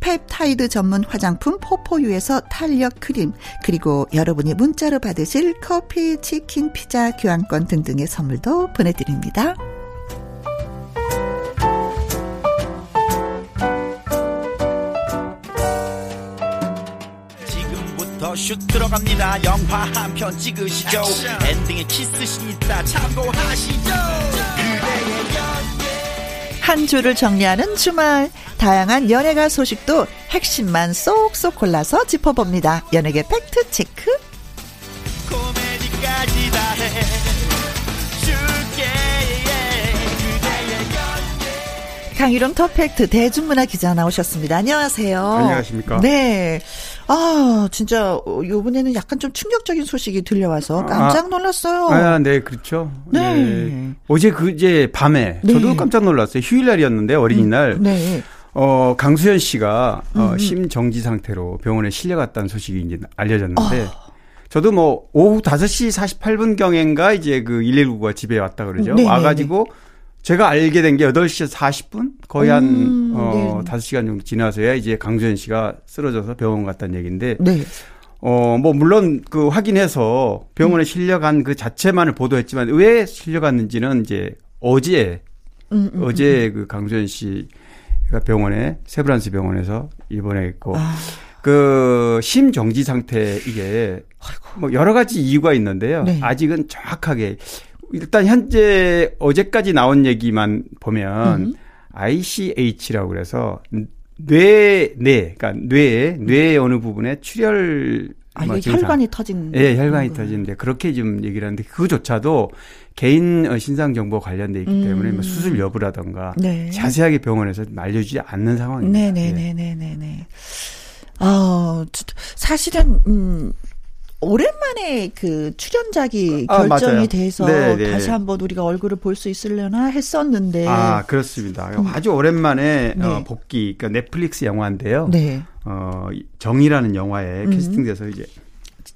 펩타이드 전문 화장품 포포유에서 탄력 크림, 그리고 여러분이 문자로 받으실 커피, 치킨, 피자, 교환권 등등의 선물도 보내드립니다. 지금부터 슛 들어갑니다 영화 한 편 찍으시죠 엔딩에 키스신 있다 참고하시죠 한 주를 정리하는 주말. 다양한 연예가 소식도 핵심만 쏙쏙 골라서 짚어봅니다. 연예계 팩트 체크. 코미디까지 다 해. 줄게 그대의 강일홍 더팩트 대중문화 기자 나오셨습니다. 안녕하세요. 안녕하십니까. 네. 아, 진짜, 어, 요번에는 약간 좀 충격적인 소식이 들려와서 깜짝 놀랐어요. 아, 네, 그렇죠. 네. 네. 어제 그제 밤에 네. 저도 깜짝 놀랐어요. 휴일날이었는데 어린이날. 네. 어, 강수현 씨가 어, 음. 심정지 상태로 병원에 실려갔다는 소식이 이제 알려졌는데 어. 저도 뭐 오후 5시 48분 경인가 이제 그 119가 집에 왔다 그러죠. 네네네. 와가지고 제가 알게 된 게 8시 40분? 거의 한, 음, 어, 네. 5시간 정도 지나서야 이제 강수현 씨가 쓰러져서 병원 갔다는 얘기인데 네. 어, 뭐, 물론 그 확인해서 병원에 실려간 그 자체만을 보도했지만 왜 실려갔는지는 이제 어제, 음, 음, 어제 그 강수현 씨 가 병원에, 세브란스 병원에서 입원했고, 아, 그 심정지 상태 이게 뭐 여러 가지 이유가 있는데요. 네. 아직은 정확하게 일단 현재 어제까지 나온 얘기만 보면 음. ICH라고 그래서 뇌, 뇌, 그러니까 뇌, 뇌의 어느 부분에 출혈 아, 뭐. 혈관이 터진. 예, 혈관이. 터지는데 그렇게 좀 얘기를 하는데 그조차도 개인 어, 신상 정보 관련돼 있기 때문에 음. 뭐 수술 여부라든가 네. 자세하게 병원에서 좀 알려주지 않는 상황입니다. 예. 네네네네네네. 아, 저- 사실은, 음, 오랜만에 그 출연작이 아, 결정이 맞아요. 돼서 네, 네. 다시 한번 우리가 얼굴을 볼 수 있으려나 했었는데. 아, 그렇습니다. 아주 오랜만에 네. 어, 복귀, 그러니까 넷플릭스 영화인데요. 네. 어, 이 정이라는 영화에 음. 캐스팅돼서 이제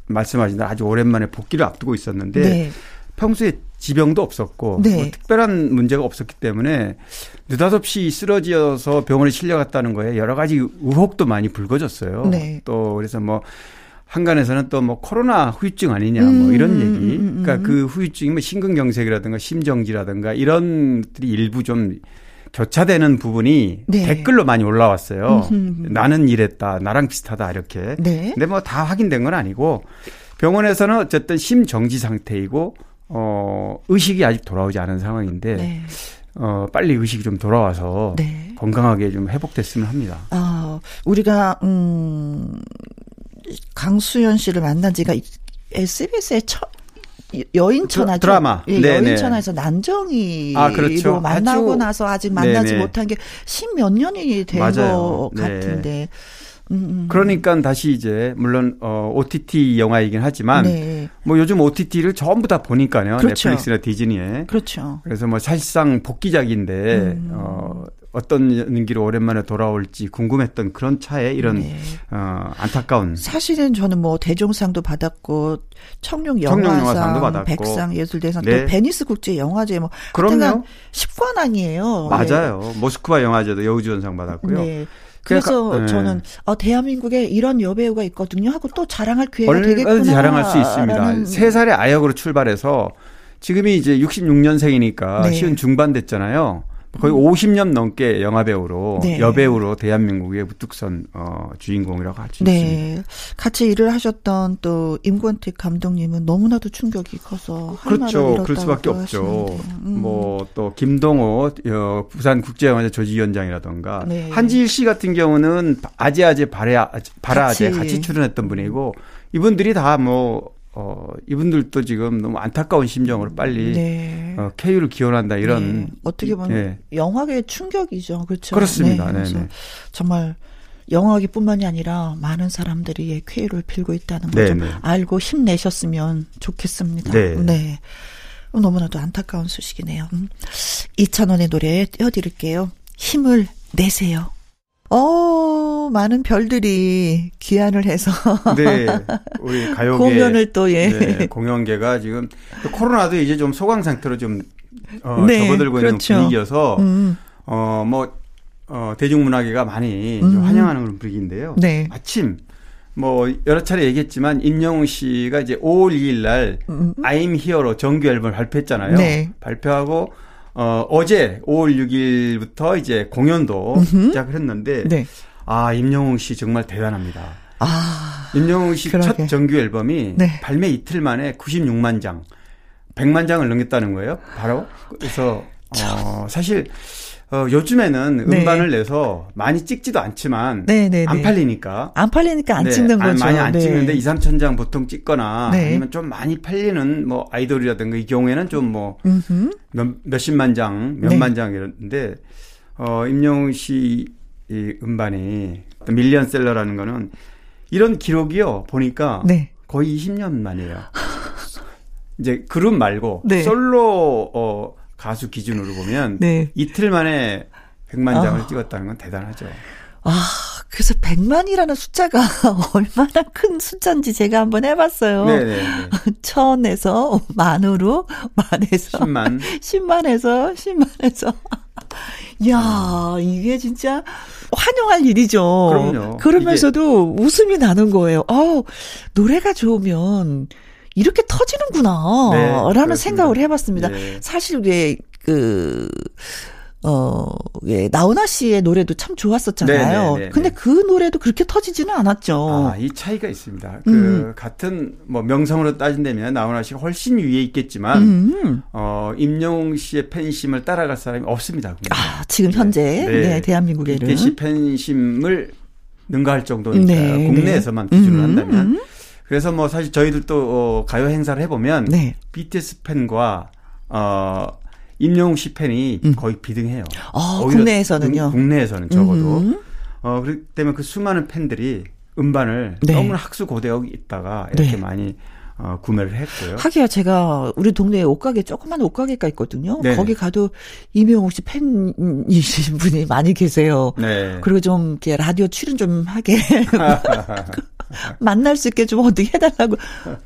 말씀하신 대로 아주 오랜만에 복귀를 앞두고 있었는데 네. 평소에 지병도 없었고 네. 뭐 특별한 문제가 없었기 때문에 느닷없이 쓰러져서 병원에 실려갔다는 거에 여러 가지 의혹도 많이 불거졌어요. 네. 또 그래서 뭐 한간에서는 또 뭐 코로나 후유증 아니냐 뭐 이런 음, 얘기. 음, 음, 그러니까 음. 그 후유증이 뭐 심근경색이라든가 심정지라든가 이런 것들이 일부 좀 교차되는 부분이 네. 댓글로 많이 올라왔어요. 음흠. 나는 이랬다, 나랑 비슷하다 이렇게. 네. 근데 뭐 다 확인된 건 아니고 병원에서는 어쨌든 심정지 상태이고 어 의식이 아직 돌아오지 않은 상황인데 네. 어 빨리 의식이 좀 돌아와서 네. 건강하게 좀 회복됐으면 합니다. 아, 우리가, 음, 강수연 씨를 만난 지가 SBS의 첫, 여인천하죠. 드- 드라마. 예, 네네. 여인천하에서 난정이로 아, 그렇죠. 만나고 아주- 나서 아직 만나지 네네. 못한 게 십 몇 년이 된 맞아요. 것 네. 같은데. 음, 음. 그러니까 다시 이제 물론 어 OTT 영화이긴 하지만 네. 뭐 요즘 OTT를 전부 다 보니까요. 그렇죠. 넷플릭스나 디즈니에. 그렇죠. 그래서 뭐 사실상 복귀작인데 음. 어 어떤 연기로 오랜만에 돌아올지 궁금했던 그런 차에 이런 네. 어 안타까운 사실은 저는 뭐 대종상도 받았고 청룡 청룡 영화상, 영화상도 받았고. 백상 예술대상 네. 또 베니스 국제 영화제 뭐 그럼요. 하여튼간 10관 아니에요. 맞아요. 모스크바 영화제도 여우주연상 받았고요. 네. 그래서 그러니까, 네. 저는 어, 대한민국에 이런 여배우가 있거든요 하고 또 자랑할 기회가 되겠구나. 자랑할 수 있습니다. 세 살의 아역으로 출발해서 지금이 이제 66년생이니까 네. 쉰 중반 됐잖아요. 거의 50년 넘게 영화 배우로 네. 여배우로 대한민국의 우뚝선 어, 주인공이라고 할 수 있습니다. 네. 같이 일을 하셨던 또 임권택 감독님은 너무나도 충격이 커서 그렇죠. 그럴 수밖에 없죠. 음. 뭐또 김동호 어, 부산 국제영화제 조직위원장이라던가 네. 한지일 씨 같은 경우는 아재아재 바라 바라아재 같이. 같이 출연했던 분이고 이분들이 다 뭐 어, 이분들도 지금 너무 안타까운 심정으로 빨리 네. 어, KU를 기원한다 이런 네. 어떻게 보면 예. 영화계의 충격이죠. 그렇죠. 그렇습니다. 네. 그래서 네네. 정말 영화계뿐만이 아니라 많은 사람들이 쾌유를 빌고 있다는 걸좀 네네. 알고 힘내셨으면 좋겠습니다. 네. 어, 너무나도 안타까운 소식이네요. 음. 이찬원의 노래 띄워드릴게요. 힘을 내세요. 어, 많은 별들이 귀환을 해서 네, 우리 가요계 공연을 또 예. 네, 공연계가 지금 코로나도 이제 좀 소강 상태로 좀 어, 네, 접어들고 그렇죠. 있는 분위기여서 음, 어 뭐 어, 대중문화계가 많이 좀 음. 환영하는 그런 분위기인데요. 네. 마침 뭐 여러 차례 얘기했지만 임영웅 씨가 이제 5월 2일 날 음. I'm Here로 정규 앨범을 발표했잖아요. 네. 발표하고 어, 어제 5월 6일부터 이제 공연도 음흠. 시작을 했는데 네. 아 임영웅 씨 정말 대단합니다. 아, 임영웅 씨. 첫 정규 앨범이 네. 발매 이틀 만에 96만 장, 100만 장을 넘겼다는 거예요. 바로 그래서 어, 사실 어, 요즘에는 네. 음반을 내서 많이 찍지도 않지만 네, 네, 안 네. 팔리니까 안 팔리니까 안 네, 찍는 안- 거죠. 많이 안 네. 찍는데 2, 3천 장 보통 찍거나 네. 아니면 좀 많이 팔리는 뭐 아이돌이라든가 이 경우에는 좀뭐 음흠. 몇, 몇십만 장, 네. 몇만 장 이런데 어 임영웅 씨이 음반이 또 밀리언셀러라는 거는 이런 기록이요 보니까 네. 거의 20년 만이에요. 이제 그룹 말고 네. 솔로 어 가수 기준으로 보면 네. 이틀 만에 100만 장을 아. 찍었다는 건 대단하죠. 아, 그래서 100만이라는 숫자가 얼마나 큰 숫자인지 제가 한번 해봤어요. 네네. 천에서 만으로, 만에서 10만. 10만에서 10만에서. 야, 이게 진짜 환영할 일이죠. 그럼요. 그러면서도 웃음이 나는 거예요. 어, 노래가 좋으면 이렇게 터지는구나. 네, 라는 그렇습니다. 생각을 해봤습니다. 네. 사실 왜, 그, 어, 예, 나훈아 씨의 노래도 참 좋았었잖아요. 네, 네, 네, 근데 네. 그 노래도 그렇게 터지지는 않았죠. 아, 이 차이가 있습니다. 그 어. 음. 같은 뭐 명성으로 따진다면 나훈아 씨가 훨씬 위에 있겠지만 음. 어 임영웅 씨의 팬심을 따라갈 사람이 없습니다. 아, 지금 현재, 네, 대한민국에는. 이태 씨 팬심을 능가할 정도니까 네, 국내에서만 네. 기준으로 음, 한다면 음. 그래서 뭐 사실 저희들도 어, 가요 행사를 해보면 네. BTS 팬과 어 임영웅 씨 팬이 거의 비등해요. 아, 오히려 국내에서는요? 국- 국내에서는 적어도 음. 어 그렇기 때문에 그 수많은 팬들이 음반을 네. 너무나 학수고대하고 있다가 이렇게 네. 많이 어, 구매를 했고요. 하기야 제가 우리 동네에 옷가게 조그만 옷가게가 있거든요. 네네. 거기 가도 이명웅 씨 팬이신 분이 많이 계세요. 네. 그리고 좀 이렇게 라디오 출연 좀 하게 만날 수 있게 좀 어떻게 해달라고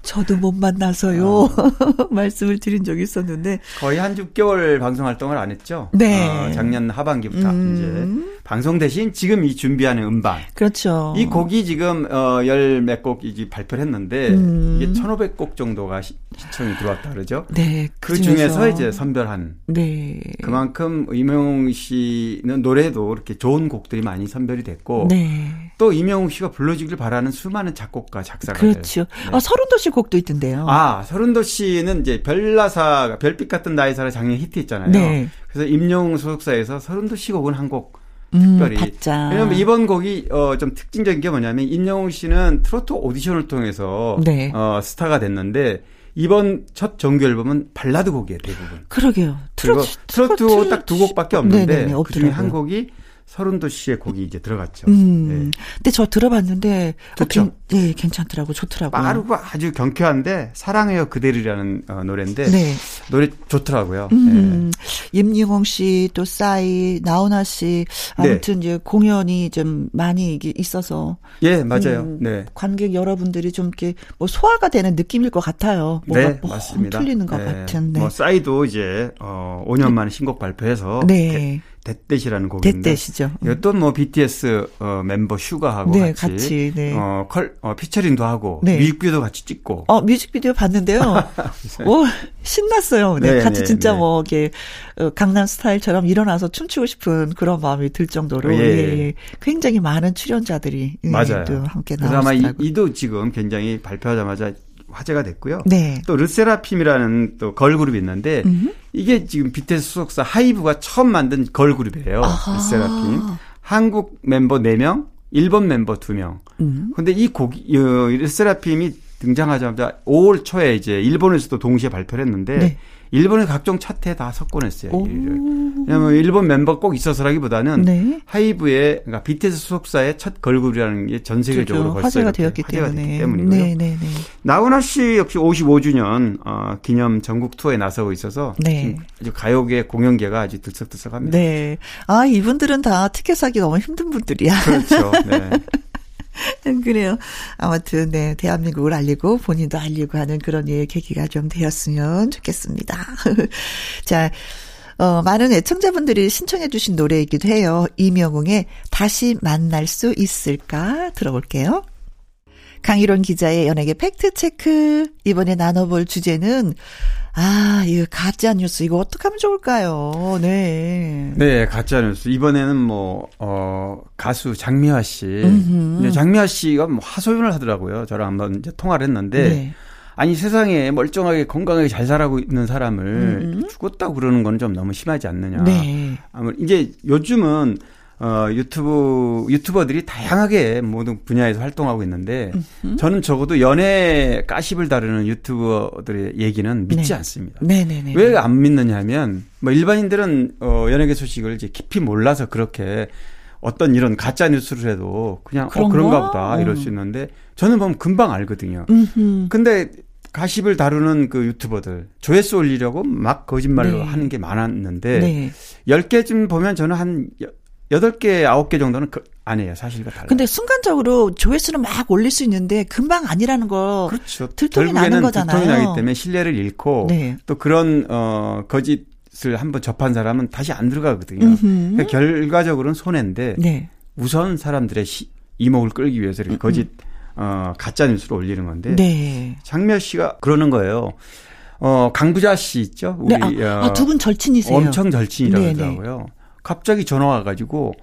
저도 못 만나서요 말씀을 드린 적이 있었는데 거의 한 6개월 방송 활동을 안 했죠. 네. 어, 작년 하반기부터 음. 이제 방송 대신 지금 이 준비하는 음반. 그렇죠. 이 곡이 지금 어 열몇 곡 이제 발표를 했는데 음. 이게 1,500곡 정도가 시, 시청이 들어왔다 그러죠. 네, 그 중에서 이제 선별한 네. 그만큼 이명웅 씨는 노래도 이렇게 좋은 곡들이 많이 선별이 됐고 네. 또 이명웅 씨가 불러주길 바라는 수많은 작곡가 작사가들. 그렇죠. 네. 아, 설운도 씨 곡도 있던데요. 아, 설운도 씨는 이제 별나사, 별빛 같은 나의 사랑 작년 히트했잖아요. 네. 그래서 임영웅 소속사에서 설운도 씨 곡은 한곡 음, 특별히. 받자. 왜냐면 이번 곡이 어, 좀 특징적인 게 뭐냐면 임영웅 씨는 트로트 오디션을 통해서 네. 어, 스타가 됐는데 이번 첫 정규 앨범은 발라드 곡이에요 대부분. 그러게요. 그리고 트로트, 트로트 딱 두 곡밖에 없는데 네네네, 그 중에. 한 곡이 설운도 씨의 곡이 이제 들어갔죠. 음. 네. 근데 저 들어봤는데 어, 좋죠? 괜- 네, 괜찮더라고. 좋더라고요. 빠르고 아주 경쾌한데 사랑해요 그대를이라는 어, 노래인데 네. 노래 좋더라고요. 음, 임영웅 씨, 또 싸이, 나훈아 씨, 네. 아무튼 이제 공연이 좀 많이 있어서. 예, 예, 맞아요. 음, 네. 관객 여러분들이 좀 이렇게 뭐 소화가 되는 느낌일 것 같아요. 뭔가 네, 뻥 맞습니다. 뚫리는 것 네. 같은. 네. 뭐 싸이도 이제 어 5년 만에 신곡 발표해서 네. That That이라는 곡인데 That That이죠. 이것도 뭐 BTS 어, 멤버 슈가하고 네, 같이, 같이, 네. 어, 컬, 어, 피처링도 하고 네. 뮤직비디오도 같이 찍고 어, 뮤직비디오 봤는데요. 오, 신났어요. 네, 네, 같이 네, 진짜 네. 뭐, 이게, 어, 강남 스타일처럼 일어나서 춤추고 싶은 그런 마음이 들 정도로, 예. 예, 예. 굉장히 많은 출연자들이, 예, 맞아요. 또 함께 그래서 아마 이. 이도 지금 굉장히 발표하자마자 화제가 됐고요. 네. 또 르세라핌이라는 또 걸그룹이 있는데 음. 이게 지금 BTS 소속사 하이브가 처음 만든 걸그룹이에요. 아하. 르세라핌. 한국 멤버 4명, 일본 멤버 2명. 음. 근데 이 곡이 어, 르세라핌이 등장하자마자 5월 초에 이제 일본에서도 동시에 발표를 했는데 네. 일본의 각종 차트에 다 석권했어요. 왜냐면 일본 멤버 꼭 있어서라기보다는 네. 하이브의 그러니까 BTS 소속사의 첫 걸그룹이라는 게 전 세계적으로 벌써 화제가 되었기 화제가 때문에. 때문이고요. 네, 네, 네. 나훈아 씨 역시 55주년 어, 기념 전국 투어에 나서고 있어서 네. 아주 가요계 공연계가 아주 들썩들썩합니다. 네. 아, 이분들은 다 티켓 사기 너무 힘든 분들이야. 그렇죠. 네. 그래요. 아무튼, 네, 대한민국을 알리고 본인도 알리고 하는 그런 예, 계기가 좀 되었으면 좋겠습니다. 자, 어, 많은 애청자분들이 신청해주신 노래이기도 해요. 이명웅의 다시 만날 수 있을까? 들어볼게요. 강희론 기자의 연예계 팩트체크. 이번에 나눠볼 주제는, 아, 이거 가짜 뉴스. 이거 어떡하면 좋을까요? 네. 네, 가짜 뉴스. 이번에는 뭐, 어, 가수 장미화 씨. 음흠. 장미화 씨가 뭐 하소연을 하더라고요. 저랑 한번 이제 통화를 했는데, 네. 아니 세상에 멀쩡하게 건강하게 잘 살아가고 있는 사람을 음. 죽었다고 그러는 건 좀 너무 심하지 않느냐. 네. 아무 이제 요즘은 어 유튜브 유튜버들이 다양하게 모든 분야에서 활동하고 있는데 저는 적어도 연애 가십을 다루는 유튜버들의 얘기는 믿지 네. 않습니다. 네네네. 왜 안 믿느냐면 뭐 일반인들은 어 연예계 소식을 이제 깊이 몰라서 그렇게 어떤 이런 가짜 뉴스를 해도 그냥 어 그런가? 그런가 보다 이럴 음. 수 있는데 저는 보면 금방 알거든요. 음흠. 근데 가십을 다루는 그 유튜버들 조회수 올리려고 막 거짓말로 네. 하는 게 많았는데 네. 10개쯤 10개쯤 보면 저는 한 여- 8개, 9개 정도는 그 아니에요. 사실과 달라요. 근데 순간적으로 조회수는 막 올릴 수 있는데 금방 아니라는 거. 그렇죠. 들통이 나는 거잖아요. 들통이 나기 때문에 신뢰를 잃고 네. 또 그런 어 거짓을 한번 접한 사람은 다시 안 들어가거든요. 그러니까 결과적으로는 손해인데 네. 우선 사람들의 시, 이목을 끌기 위해서 이렇게 거짓 어 가짜 뉴스를 올리는 건데 음, 네. 장미아 씨가 그러는 거예요. 어 강부자 씨 있죠? 우리 네. 아, 어, 두분 절친이세요. 엄청 절친이라고 네네. 하더라고요. 갑자기 전화 와가지고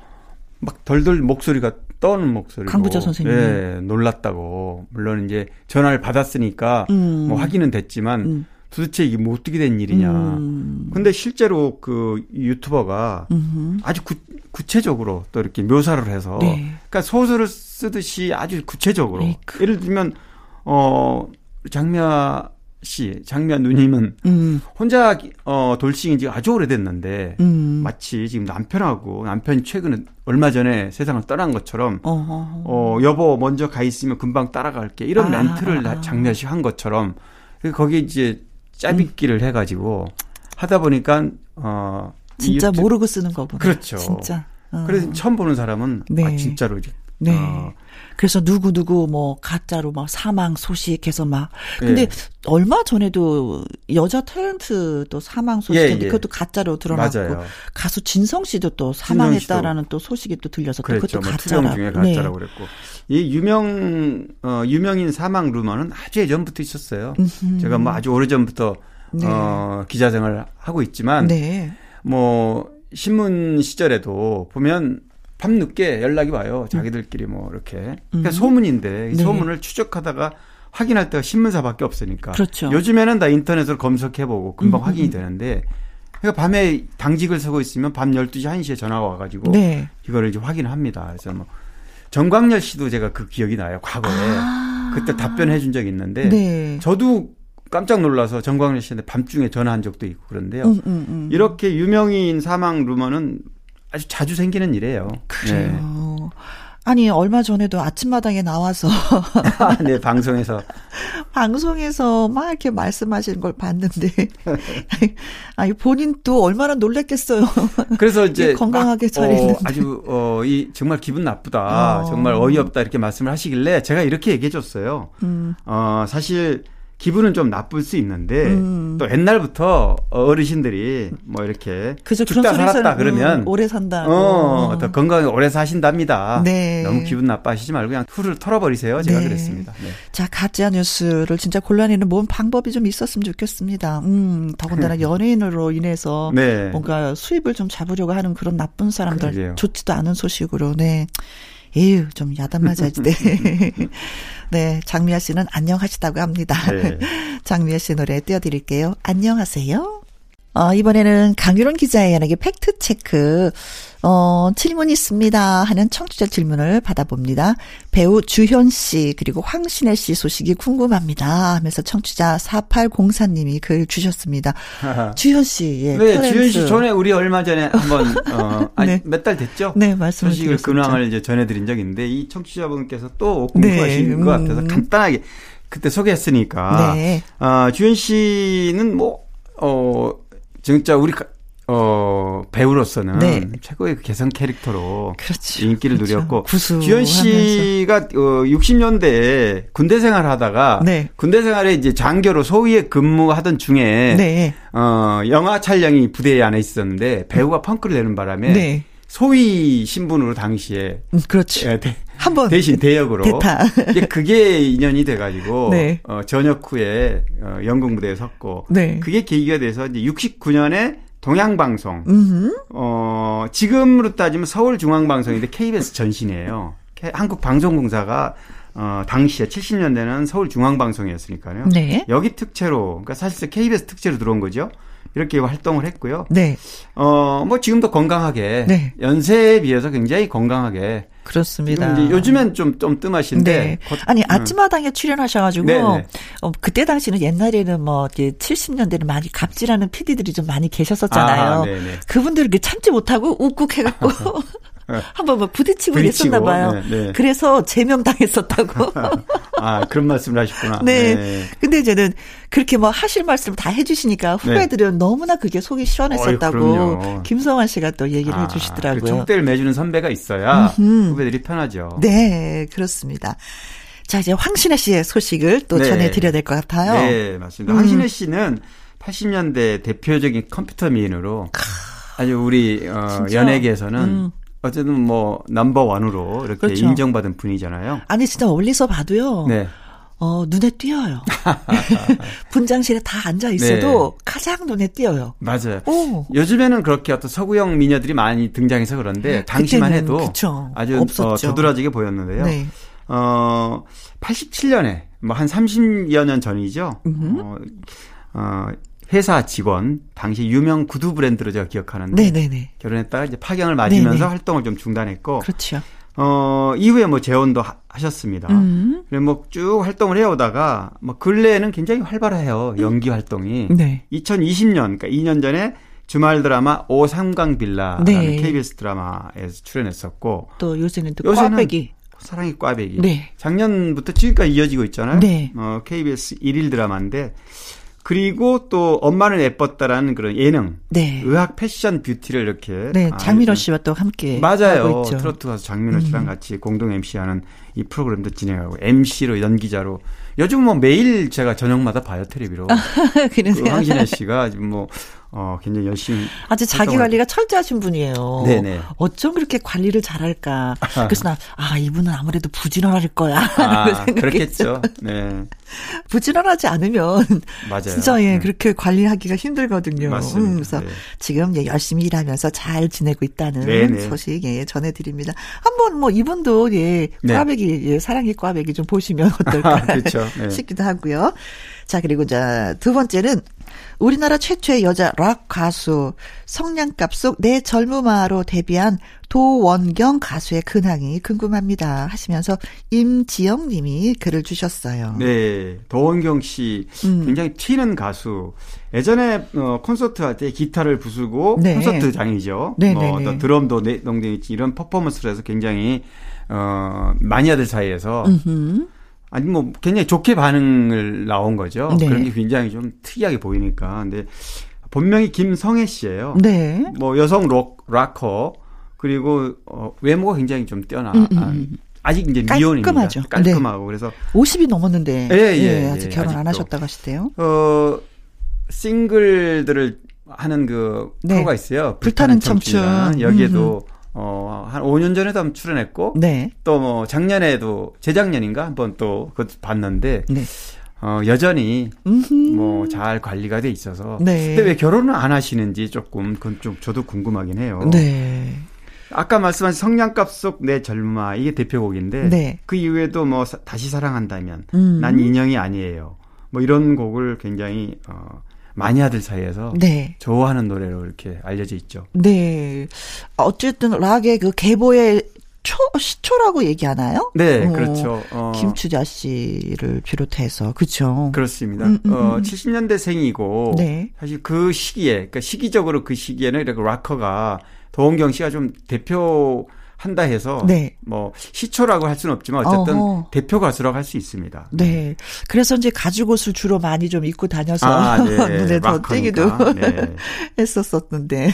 막 덜덜 목소리가 떠는 목소리로 강부자 선생님. 예, 놀랐다고. 물론 이제 전화를 받았으니까 음. 뭐 확인은 됐지만 음. 도대체 이게 뭐 어떻게 된 일이냐. 음. 근데 실제로 그 유튜버가 음흠. 아주 구, 구체적으로 또 이렇게 묘사를 해서 네. 그러니까 소설을 쓰듯이 아주 구체적으로 에이크. 예를 들면 어 장미아 씨, 장미아 누님은 음. 혼자 어 돌싱인 지 아주 오래됐는데 음. 마치 지금 남편하고 남편이 최근에 얼마 전에 세상을 떠난 것처럼 어. 어 여보 먼저 가 있으면 금방 따라갈게 이런 아, 멘트를 아, 아. 장면씩 한 것처럼 거기 이제 짜빗기를 해가지고 하다 보니까 어이 진짜 유튜- 모르고 쓰는 거구나. 그렇죠. 진짜. 어. 그래서 처음 보는 사람은 네. 아 진짜로 이제 네. 어, 그래서 누구 누구 뭐 가짜로 막 사망 소식해서 막 근데 예. 얼마 전에도 여자 탤런트 또 사망 소식인데 예, 예. 그것도 가짜로 드러났고 맞아요. 가수 진성 씨도 또 사망했다라는 또 소식이 또 들려서 또 그랬죠. 그것도 뭐 가짜라. 중에 가짜라고 그랬고 이 유명 어 유명인 사망 루머는 아주 예전부터 있었어요. 음흠. 제가 뭐 아주 오래 전부터 네. 어 기자 생활을 하고 있지만 네. 뭐 신문 시절에도 보면 밤늦게 연락이 와요. 자기들끼리 뭐 이렇게. 그러니까 음. 소문인데 이 네. 소문을 추적하다가 확인할 때가 신문사밖에 없으니까. 그렇죠. 요즘에는 다 인터넷으로 검색해보고 금방 음, 확인이 음. 되는데 그러니까 밤에 당직을 서고 있으면 밤 12시, 1시에 전화가 와가지고 네. 이거를 이제 확인을 합니다. 그래서 뭐 정광열 씨도 제가 그 기억이 나요. 과거에. 아. 그때 답변해 준 적이 있는데 네. 저도 깜짝 놀라서 정광열 씨한테 밤중에 전화한 적도 있고 그런데요. 음, 음, 음. 이렇게 유명인 사망 루머는 아주 자주 생기는 일이에요. 그래요. 아니 얼마 전에도 아침마당에 나와서 네. 네, 방송에서 방송에서 막 이렇게 말씀하시는 걸 봤는데 아니 본인 또 얼마나 놀랬겠어요. 그래서 이제 예, 건강하게 막, 잘 어. 아주 어이 정말 기분 나쁘다. 어. 정말 어이없다 이렇게 말씀을 하시길래 제가 이렇게 얘기해 줬어요. 음. 어, 사실 기분은 좀 나쁠 수 있는데 음. 또 옛날부터 어르신들이 뭐 이렇게 그런 죽다 살았다 그러면 음, 오래 산다. 어, 더 건강하게 오래 사신답니다. 네. 너무 기분 나빠하시지 말고 그냥 후를 털어버리세요. 제가 네. 그랬습니다. 네. 자, 가짜 뉴스를 진짜 골라내는 뭔 방법이 좀 있었으면 좋겠습니다. 음, 더군다나 연예인으로 인해서 네. 뭔가 수입을 좀 잡으려고 하는 그런 나쁜 사람들 그러게요. 좋지도 않은 소식으로 네. 에휴, 좀 야단 맞아야지. 네. 네, 장미아 씨는 안녕하시다고 합니다. 네. 장미아 씨 노래 띄워드릴게요. 안녕하세요. 어, 이번에는 강유론 기자의 연예계 팩트체크, 어, 질문 있습니다 하는 청취자 질문을 받아봅니다. 배우 주현 씨, 그리고 황신혜 씨 소식이 궁금합니다 하면서 청취자 4804님이 글 주셨습니다. 주현 씨, 예. 네, 커렌트. 주현 씨 전에 우리 얼마 전에 한 번 어, 아니 네. 몇달 됐죠? 네, 말씀을 소식을. 근황을 이제 전해드린 적이 있는데 이 청취자분께서 또 네, 궁금하신 것 같아서 음. 간단하게 그때 소개했으니까 네. 아, 주현 씨는 뭐 어, 진짜 우리 가- 어, 배우로서는 네. 최고의 그 개성 캐릭터로 그렇죠. 인기를 그렇죠. 누렸고 구수하면서. 주현 씨가 어, 60년대에 군대 생활하다가 네. 군대 생활에 이제 장교로 소위에 근무하던 중에 네. 어, 영화 촬영이 부대 안에 있었는데 배우가 펑크를 내는 바람에 네. 소위 신분으로 당시에 음, 그렇죠. 예, 대, 한번 대신 대역으로 대타. 그게 인연이 돼가지고 네. 어, 전역 후에 어, 연극 무대에 섰고 네. 그게 계기가 돼서 이제 69년에 동양방송 음. 어, 지금으로 따지면 서울중앙방송인데 KBS 전신이에요. 한국방송공사가 어, 당시에 70년대는 서울중앙방송이었으니까요. 네. 여기 특채로, 그러니까 사실상 KBS 특채로 들어온 거죠. 이렇게 활동을 했고요. 네. 어, 뭐 지금도 건강하게 네. 연세에 비해서 굉장히 건강하게 그렇습니다. 요즘엔 좀, 좀 뜸하신데. 네. 곧- 아니, 음. 아침마당에 출연하셔가지고, 네, 네. 어, 그때 당시는 옛날에는 뭐, 이제 70년대는 많이 갑질하는 PD들이 좀 많이 계셨었잖아요. 아, 네네. 그분들 이렇게 참지 못하고 욱욱 해갖고, 한번 뭐 부딪히고 부딪히고, 그랬었나 봐요. 네, 네. 그래서 제명 당했었다고. 아, 그런 말씀을 하셨구나. 네. 근데 이제는 그렇게 뭐 하실 말씀 다 해주시니까 후배들은 너무나 그게 속이 시원했었다고 네. 어이. 김성환 씨가 또 얘기를 아, 해주시더라고요. 그 총대를 매주는 선배가 있어야 후배들이 편하죠. 네, 그렇습니다. 자, 이제 황신혜 씨의 소식을 또 네. 전해드려야 될 것 같아요. 네, 맞습니다. 음. 황신혜 씨는 80년대 대표적인 컴퓨터 미인으로 아주 우리 어. 연예계에서는 음. 어쨌든 뭐 넘버 원으로 이렇게 그렇죠. 인정받은 분이잖아요. 아니, 진짜 멀리서 봐도요. 네. 어, 눈에 띄어요. 분장실에 다 앉아 있어도 가장 눈에 띄어요. 맞아요. 오. 요즘에는 그렇게 어떤 서구형 미녀들이 많이 등장해서 그런데 당시만 네, 그때는 해도 그쵸. 아주 없었죠. 어, 도드라지게 보였는데요. 네. 어, 87년에 뭐 한 30여 년 전이죠. 어, 어, 회사 직원 당시 유명 구두 브랜드로 제가 기억하는데 네네네. 결혼했다가 이제 파경을 맞으면서 네네. 활동을 좀 중단했고 그렇죠. 어, 이후에 뭐 재혼도 하, 하셨습니다. 음. 그래 뭐쭉 활동을 해오다가 뭐 근래에는 굉장히 활발해요. 연기 활동이. 네. 2020년 그러니까 2년 전에 주말 드라마 오삼강 빌라라는 네. KBS 드라마에서 출연했었고 또 요새는 또 요새는 꽈배기. 사랑의 꽈배기. 네. 작년부터 지금까지 이어지고 있잖아요. 네. 어, KBS 일일 드라마인데 그리고 또 엄마는 예뻤다라는 그런 예능, 네. 의학 패션 뷰티를 이렇게 네, 아, 장민호 씨와 또 함께 맞아요. 음. 트로트 가수 장민호 씨랑 같이 공동 MC하는 이 프로그램도 진행하고 MC로 연기자로 요즘 뭐 매일 제가 저녁마다 봐요 텔레비로. 그 그러세요. 황신혜 씨가 지금 뭐 어, 굉장히 열심히 아주 자기 관리가 철저하신 분이에요. 네네. 어쩜 그렇게 관리를 잘할까. 그래서 나, 아, 이분은 아무래도 부지런할 거야. 아. 그렇겠죠. 네. 부지런하지 않으면 맞아요. 진짜 예, 네. 그렇게 관리하기가 힘들거든요. 맞습니다. 음, 그래서 네. 지금 예, 열심히 일하면서 잘 지내고 있다는 네네. 소식 예, 전해드립니다. 한번 뭐 이분도 예, 네. 꽈배기 예, 사랑의 꽈배기 좀 보시면 어떨까 그렇죠. 네. 싶기도 하고요. 자 그리고 자두 번째는 우리나라 최초의 여자 락 가수 성냥갑 속 내 젊음아로 데뷔한 도원경 가수의 근황이 궁금합니다 하시면서 임지영 님이 글을 주셨어요. 네, 도원경 씨 음. 굉장히 튀는 가수. 예전에 어, 콘서트 할 때 기타를 부수고 네. 콘서트장이죠. 네, 뭐 네, 네. 드럼도 내동댕이 이런 퍼포먼스를 해서 굉장히 어 마니아들 사이에서 음흠. 아니 뭐 굉장히 좋게 반응을 나온 거죠. 네. 그런 게 굉장히 좀 특이하게 보이니까. 근데 본명이 김성애 씨예요. 네. 뭐 여성 록 락커 그리고 어, 외모가 굉장히 좀 뛰어나. 음, 음, 아, 음. 아직 이제 미혼입니다. 깔끔하죠. 네. 깔끔하고 그래서 50이 넘었는데 예, 예, 아직 예, 결혼 안. 하셨다고 하시대요. 어 싱글들을 하는 그 네. 프로가 있어요. 불타는 청춘. 청춘이라는. 여기에도 어, 한 5년 전에도 한번 출연했고 네. 또 뭐 작년에도 재작년인가 한번 또 그것 봤는데 네. 어 여전히. 뭐 잘 관리가 돼 있어서 네. 근데 왜 결혼을 안 하시는지 조금 그건 좀 저도 궁금하긴 해요. 네. 아까 말씀하신 성냥갑 속 내 젊아 이게 대표곡인데 네. 그 이후에도 뭐 사- 다시 사랑한다면 음. 난 인형이 아니에요. 뭐 이런 곡을 굉장히 어 마니아들 사이에서 네. 좋아하는 노래로 이렇게 알려져 있죠. 네. 어쨌든 락의 그 계보의 초 시초라고 얘기하나요? 네, 어, 그렇죠. 어, 김추자 씨를 비롯해서 그렇죠. 그렇습니다. 음, 음, 어, 음. 70년대 생이고 네. 사실 그 시기에 그러니까 시기적으로 그 시기에는 이렇게 락커가 도원경 씨가 좀 대표 한다 해서 네. 뭐 시초라고 할 수는 없지만 어쨌든 어허. 대표 가수라고 할 수 있습니다. 네. 그래서 이제 가죽 옷을 주로 많이 좀 입고 다녀서 아, 네. 눈에. 띄기도 네. 했었었는데.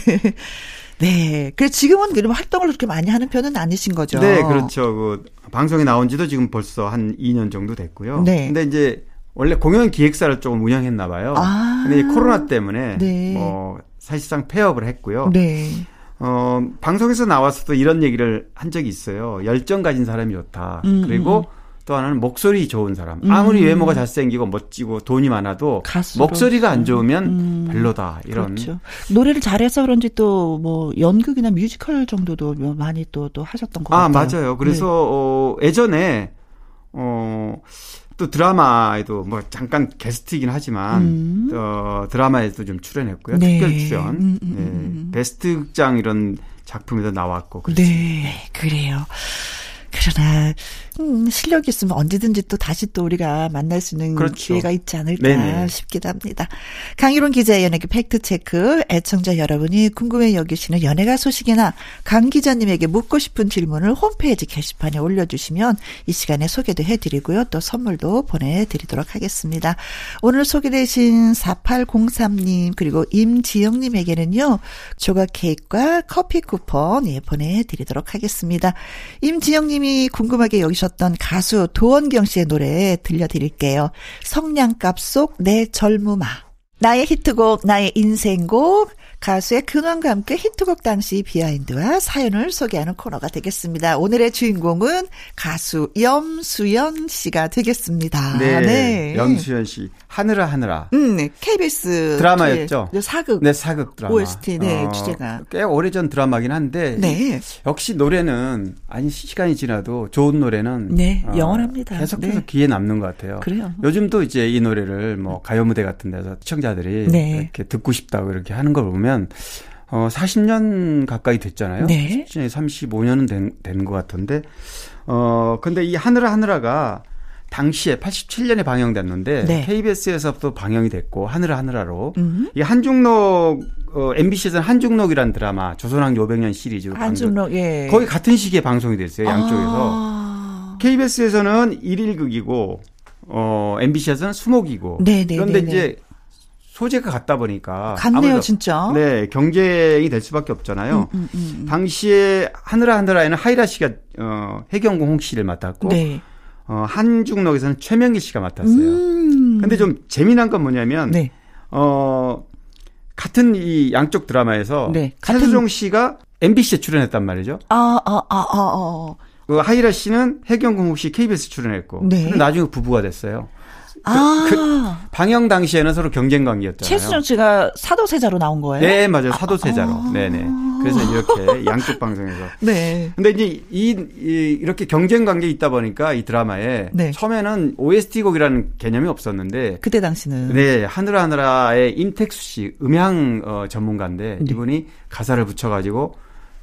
네. 그래 지금은 그럼 활동을 그렇게 많이 하는 편은 아니신 거죠. 네, 그렇죠. 그 방송에 나온 지도 지금 벌써 한 2년 정도 됐고요. 네. 근데 이제 원래 공연 기획사를 조금 운영했나 봐요. 아. 근데 이 코로나 때문에 네. 뭐 사실상 폐업을 했고요. 네. 어, 방송에서 나와서도 이런 얘기를 한 적이 있어요. 열정 가진 사람이 좋다. 음, 그리고 또 하나는 목소리 좋은 사람. 아무리 외모가 잘생기고 멋지고 돈이 많아도 가수로. 목소리가 안 좋으면 음, 별로다. 이런. 그렇죠. 노래를 잘해서 그런지 또 뭐 연극이나 뮤지컬 정도도 많이 또 또 하셨던 것 아, 같아요. 맞아요. 그래서 어, 예전에 어, 또 드라마에도 뭐 잠깐 게스트이긴 하지만 음. 어, 드라마에도 좀 출연했고요. 네. 특별 출연. 음, 음, 음, 네. 베스트 극장 이런 작품에도 나왔고 그렇습니다. 네, 그래요. 그러나 음, 실력이 있으면 언제든지 또 다시 또 우리가 만날 수 있는 그렇죠. 기회가 있지 않을까 네네. 싶기도 합니다. 강희론 기자의 연예계 팩트체크 애청자 여러분이 궁금해 여기시는 연예가 소식이나 강 기자님에게 묻고 싶은 질문을 홈페이지 게시판에 올려주시면 이 시간에 소개도 해드리고요. 또 선물도 보내드리도록 하겠습니다. 오늘 소개되신 4803님 그리고 임지영님에게는요. 조각 케이크와 커피 쿠폰 예, 보내드리도록 하겠습니다. 임지영님이 궁금하게 여기셨 던 가수 도원경 씨의 노래 들려드릴게요. 성냥갑 속 내 젊음아. 나의 히트곡, 나의 인생곡, 가수의 근황과 함께 히트곡 당시 비하인드와 사연을 소개하는 코너가 되겠습니다. 오늘의 주인공은 가수 염수연 씨가 되겠습니다. 네. 염수연 씨 하늘아 하늘아. 음, 네. KBS 드라마였죠? 네, 사극. 네, 사극 드라마. OST, 네, 주제가. 꽤 오래전 드라마긴 한데. 네. 역시 노래는, 아니, 시간이 지나도 좋은 노래는. 네, 영원합니다. 계속해서 네. 귀에 남는 것 같아요. 그래요. 요즘도 이제 이 노래를 뭐 가요 무대 같은 데서 시청자들이 네. 이렇게 듣고 싶다고 이렇게 하는 걸 보면 어 40년 가까이 됐잖아요. 네. 35년은 된, 된것 같은데 어 근데 이 하늘아 하늘아가 당시에 87년에 방영됐는데 네. KBS에서 또 방영이 됐고 하늘아 하늘아로 음. 이 한중록 어, MBC에서는 한중록이라는 드라마 조선왕 요백년 시리즈로 방송- 한중록, 예. 거의 같은 시기에 방송이 됐어요 양쪽에서 아. KBS에서는 1일극이고 어 MBC에서는 수목이고 네, 네, 그런데 네, 네. 이제 소재가 같다 보니까 같네요, 아무래도 진짜. 네 경쟁이 될 수밖에 없잖아요. 음, 음, 음. 당시에 하늘아 하늘아에는 하이라 씨가 어 해경공 홍 씨를 맡았고 네. 어 한중록에서는 최명길 씨가 맡았어요. 음. 근데 좀 재미난 건 뭐냐면 네. 어 같은 이 양쪽 드라마에서 네, 같은- 차수종 씨가 MBC에 출연했단 말이죠. 아, 아, 아, 아, 아. 그 하이라 씨는 해경공 홍씨 KBS 출연했고 네. 나중에 부부가 됐어요. 아. 방영 당시에는 서로 경쟁 관계였잖아요. 최수종 씨가 사도세자로 나온 거예요? 네, 맞아요. 사도세자로. 아. 네네. 그래서 이렇게 양쪽 방송에서. 네. 근데 이제 이, 이 이렇게 경쟁 관계 있다 보니까 이 드라마에 네. 처음에는 OST 곡이라는 개념이 없었는데 그때 당시는. 네, 하늘아 하늘아의 임택수 씨 음향 어, 전문가인데 네. 이분이 가사를 붙여가지고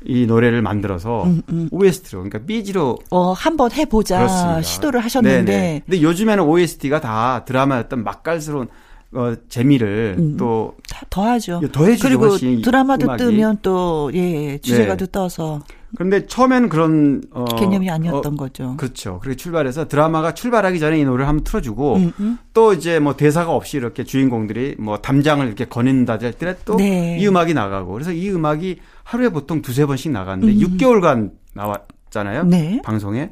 이 노래를 만들어서 음, 음. OST로 그러니까 BG로 어, 한번 해보자 그렇습니다. 시도를 하셨는데. 네네. 근데 요즘에는 OST가 다 드라마의 어떤 맛깔스러운 어, 재미를 음. 또다 더하죠. 예, 더해주죠, 그리고 훨씬 드라마도 음악이. 뜨면 또, 예, 주제가도 네. 떠서 그런데 처음에는 그런 어, 개념이 아니었던 어, 거죠. 그렇죠. 그렇게 출발해서 드라마가 출발하기 전에 이 노래를 한번 틀어주고 음, 음. 또 이제 뭐 대사가 없이 이렇게 주인공들이 뭐 담장을 이렇게 거닌다 할때또이 네. 음악이 나가고 그래서 이 음악이 하루에 보통 두세 번씩 나갔는데 음. 6개월간 나왔잖아요. 네. 방송에.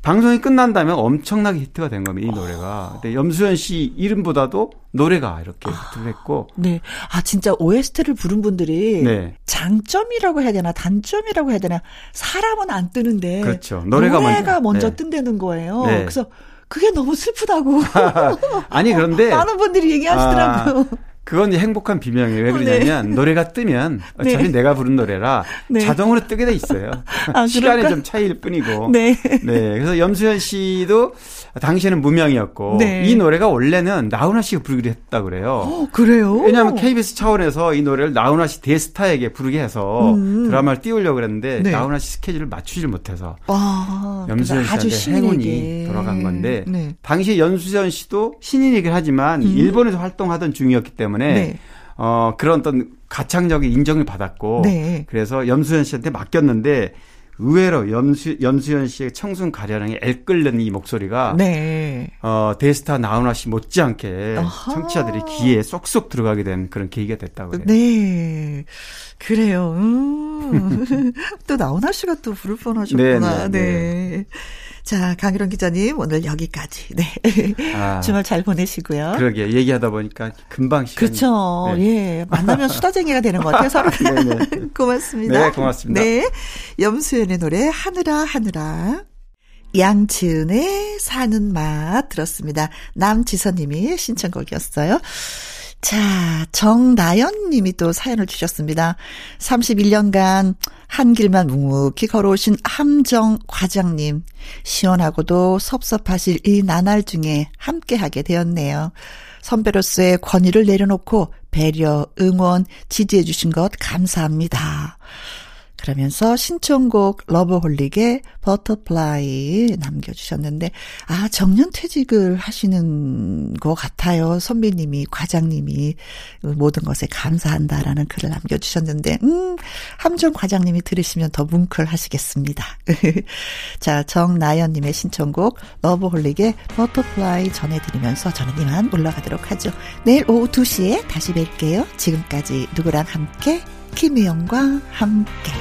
방송이 끝난다면 엄청나게 히트가 된 겁니다, 이 노래가. 근데 염수연 씨 이름보다도 노래가 이렇게 히트를 했고. 네. 아, 진짜 OST를 부른 분들이 네. 장점이라고 해야 되나 단점이라고 해야 되나 사람은 안 뜨는데 그렇죠. 노래가 먼저. 먼저 네. 뜬다는 거예요. 네. 그래서 그게 너무 슬프다고 아니, 그런데. 많은 분들이 얘기하시더라고요. 그건 이제 행복한 비명이에요. 왜 어, 그러냐면 노래가 뜨면 네. 어차피 내가 부른 노래라 네. 자동으로 뜨게 돼 있어요. 아, 시간의 그럴까? 좀 차이일 뿐이고. 네. 네. 그래서 염수현 씨도 당시에는 무명이었고 네. 이 노래가 원래는 나훈아 씨가 부르기로 했다 그래요. 어, 그래요? 왜냐하면 KBS 차원에서 이 노래를 나훈아 씨 대스타에게 부르게 해서 음. 드라마를 띄우려고 그랬는데 네. 나훈아 씨 스케줄을 맞추질 못해서 와, 염수현 씨한테 행운이. 돌아간 건데 네. 당시 염수현 씨도 신인이긴 하지만 일본에서 활동하던 중이었기 때문에 음. 네. 어 그런 어떤 가창력의 인정을 받았고 네. 그래서 염수현 씨한테 맡겼는데 의외로 염수 염수현 씨의 청순 가련하게 애끓는 이 목소리가 네. 어 대스타 나훈아 씨 못지않게 아하. 청취자들이 귀에 쏙쏙 들어가게 된 그런 계기가 됐다고 해요. 네. 그래요. 음. 또 나훈아 씨가 또 부를 뻔하셨구나. 네, 네, 네, 자, 강희론 기자님 오늘 여기까지. 네. 아. 주말 잘 보내시고요. 그러게 얘기하다 보니까 금방 시간이 그렇죠. 네. 예. 만나면 수다쟁이가 되는 것 같아요, 서로가. 네네. 고맙습니다. 네, 고맙습니다. 네. 염수연의 노래, 하늘아, 하늘아. 양치은의 사는 맛 들었습니다. 남지선님이 신청곡이었어요. 자, 정나연 님이 또 사연을 주셨습니다. 31년간 한 길만 묵묵히 걸어오신 함정 과장님. 시원하고도 섭섭하실 이 나날 중에 함께하게 되었네요. 선배로서의 권위를 내려놓고 배려, 응원, 지지해 주신 것 감사합니다. 그러면서 신청곡 러브홀릭의 버터플라이 남겨주셨는데, 아, 정년퇴직을 하시는 것 같아요. 선배님이, 과장님이 모든 것에 감사한다라는 글을 남겨주셨는데, 음, 함정 과장님이 들으시면 더 뭉클하시겠습니다. 자, 정나연님의 신청곡 러브홀릭의 버터플라이 전해드리면서 저는 이만 물러가도록 하죠. 내일 오후 2시에 다시 뵐게요. 지금까지 누구랑 함께? 김혜영과 함께.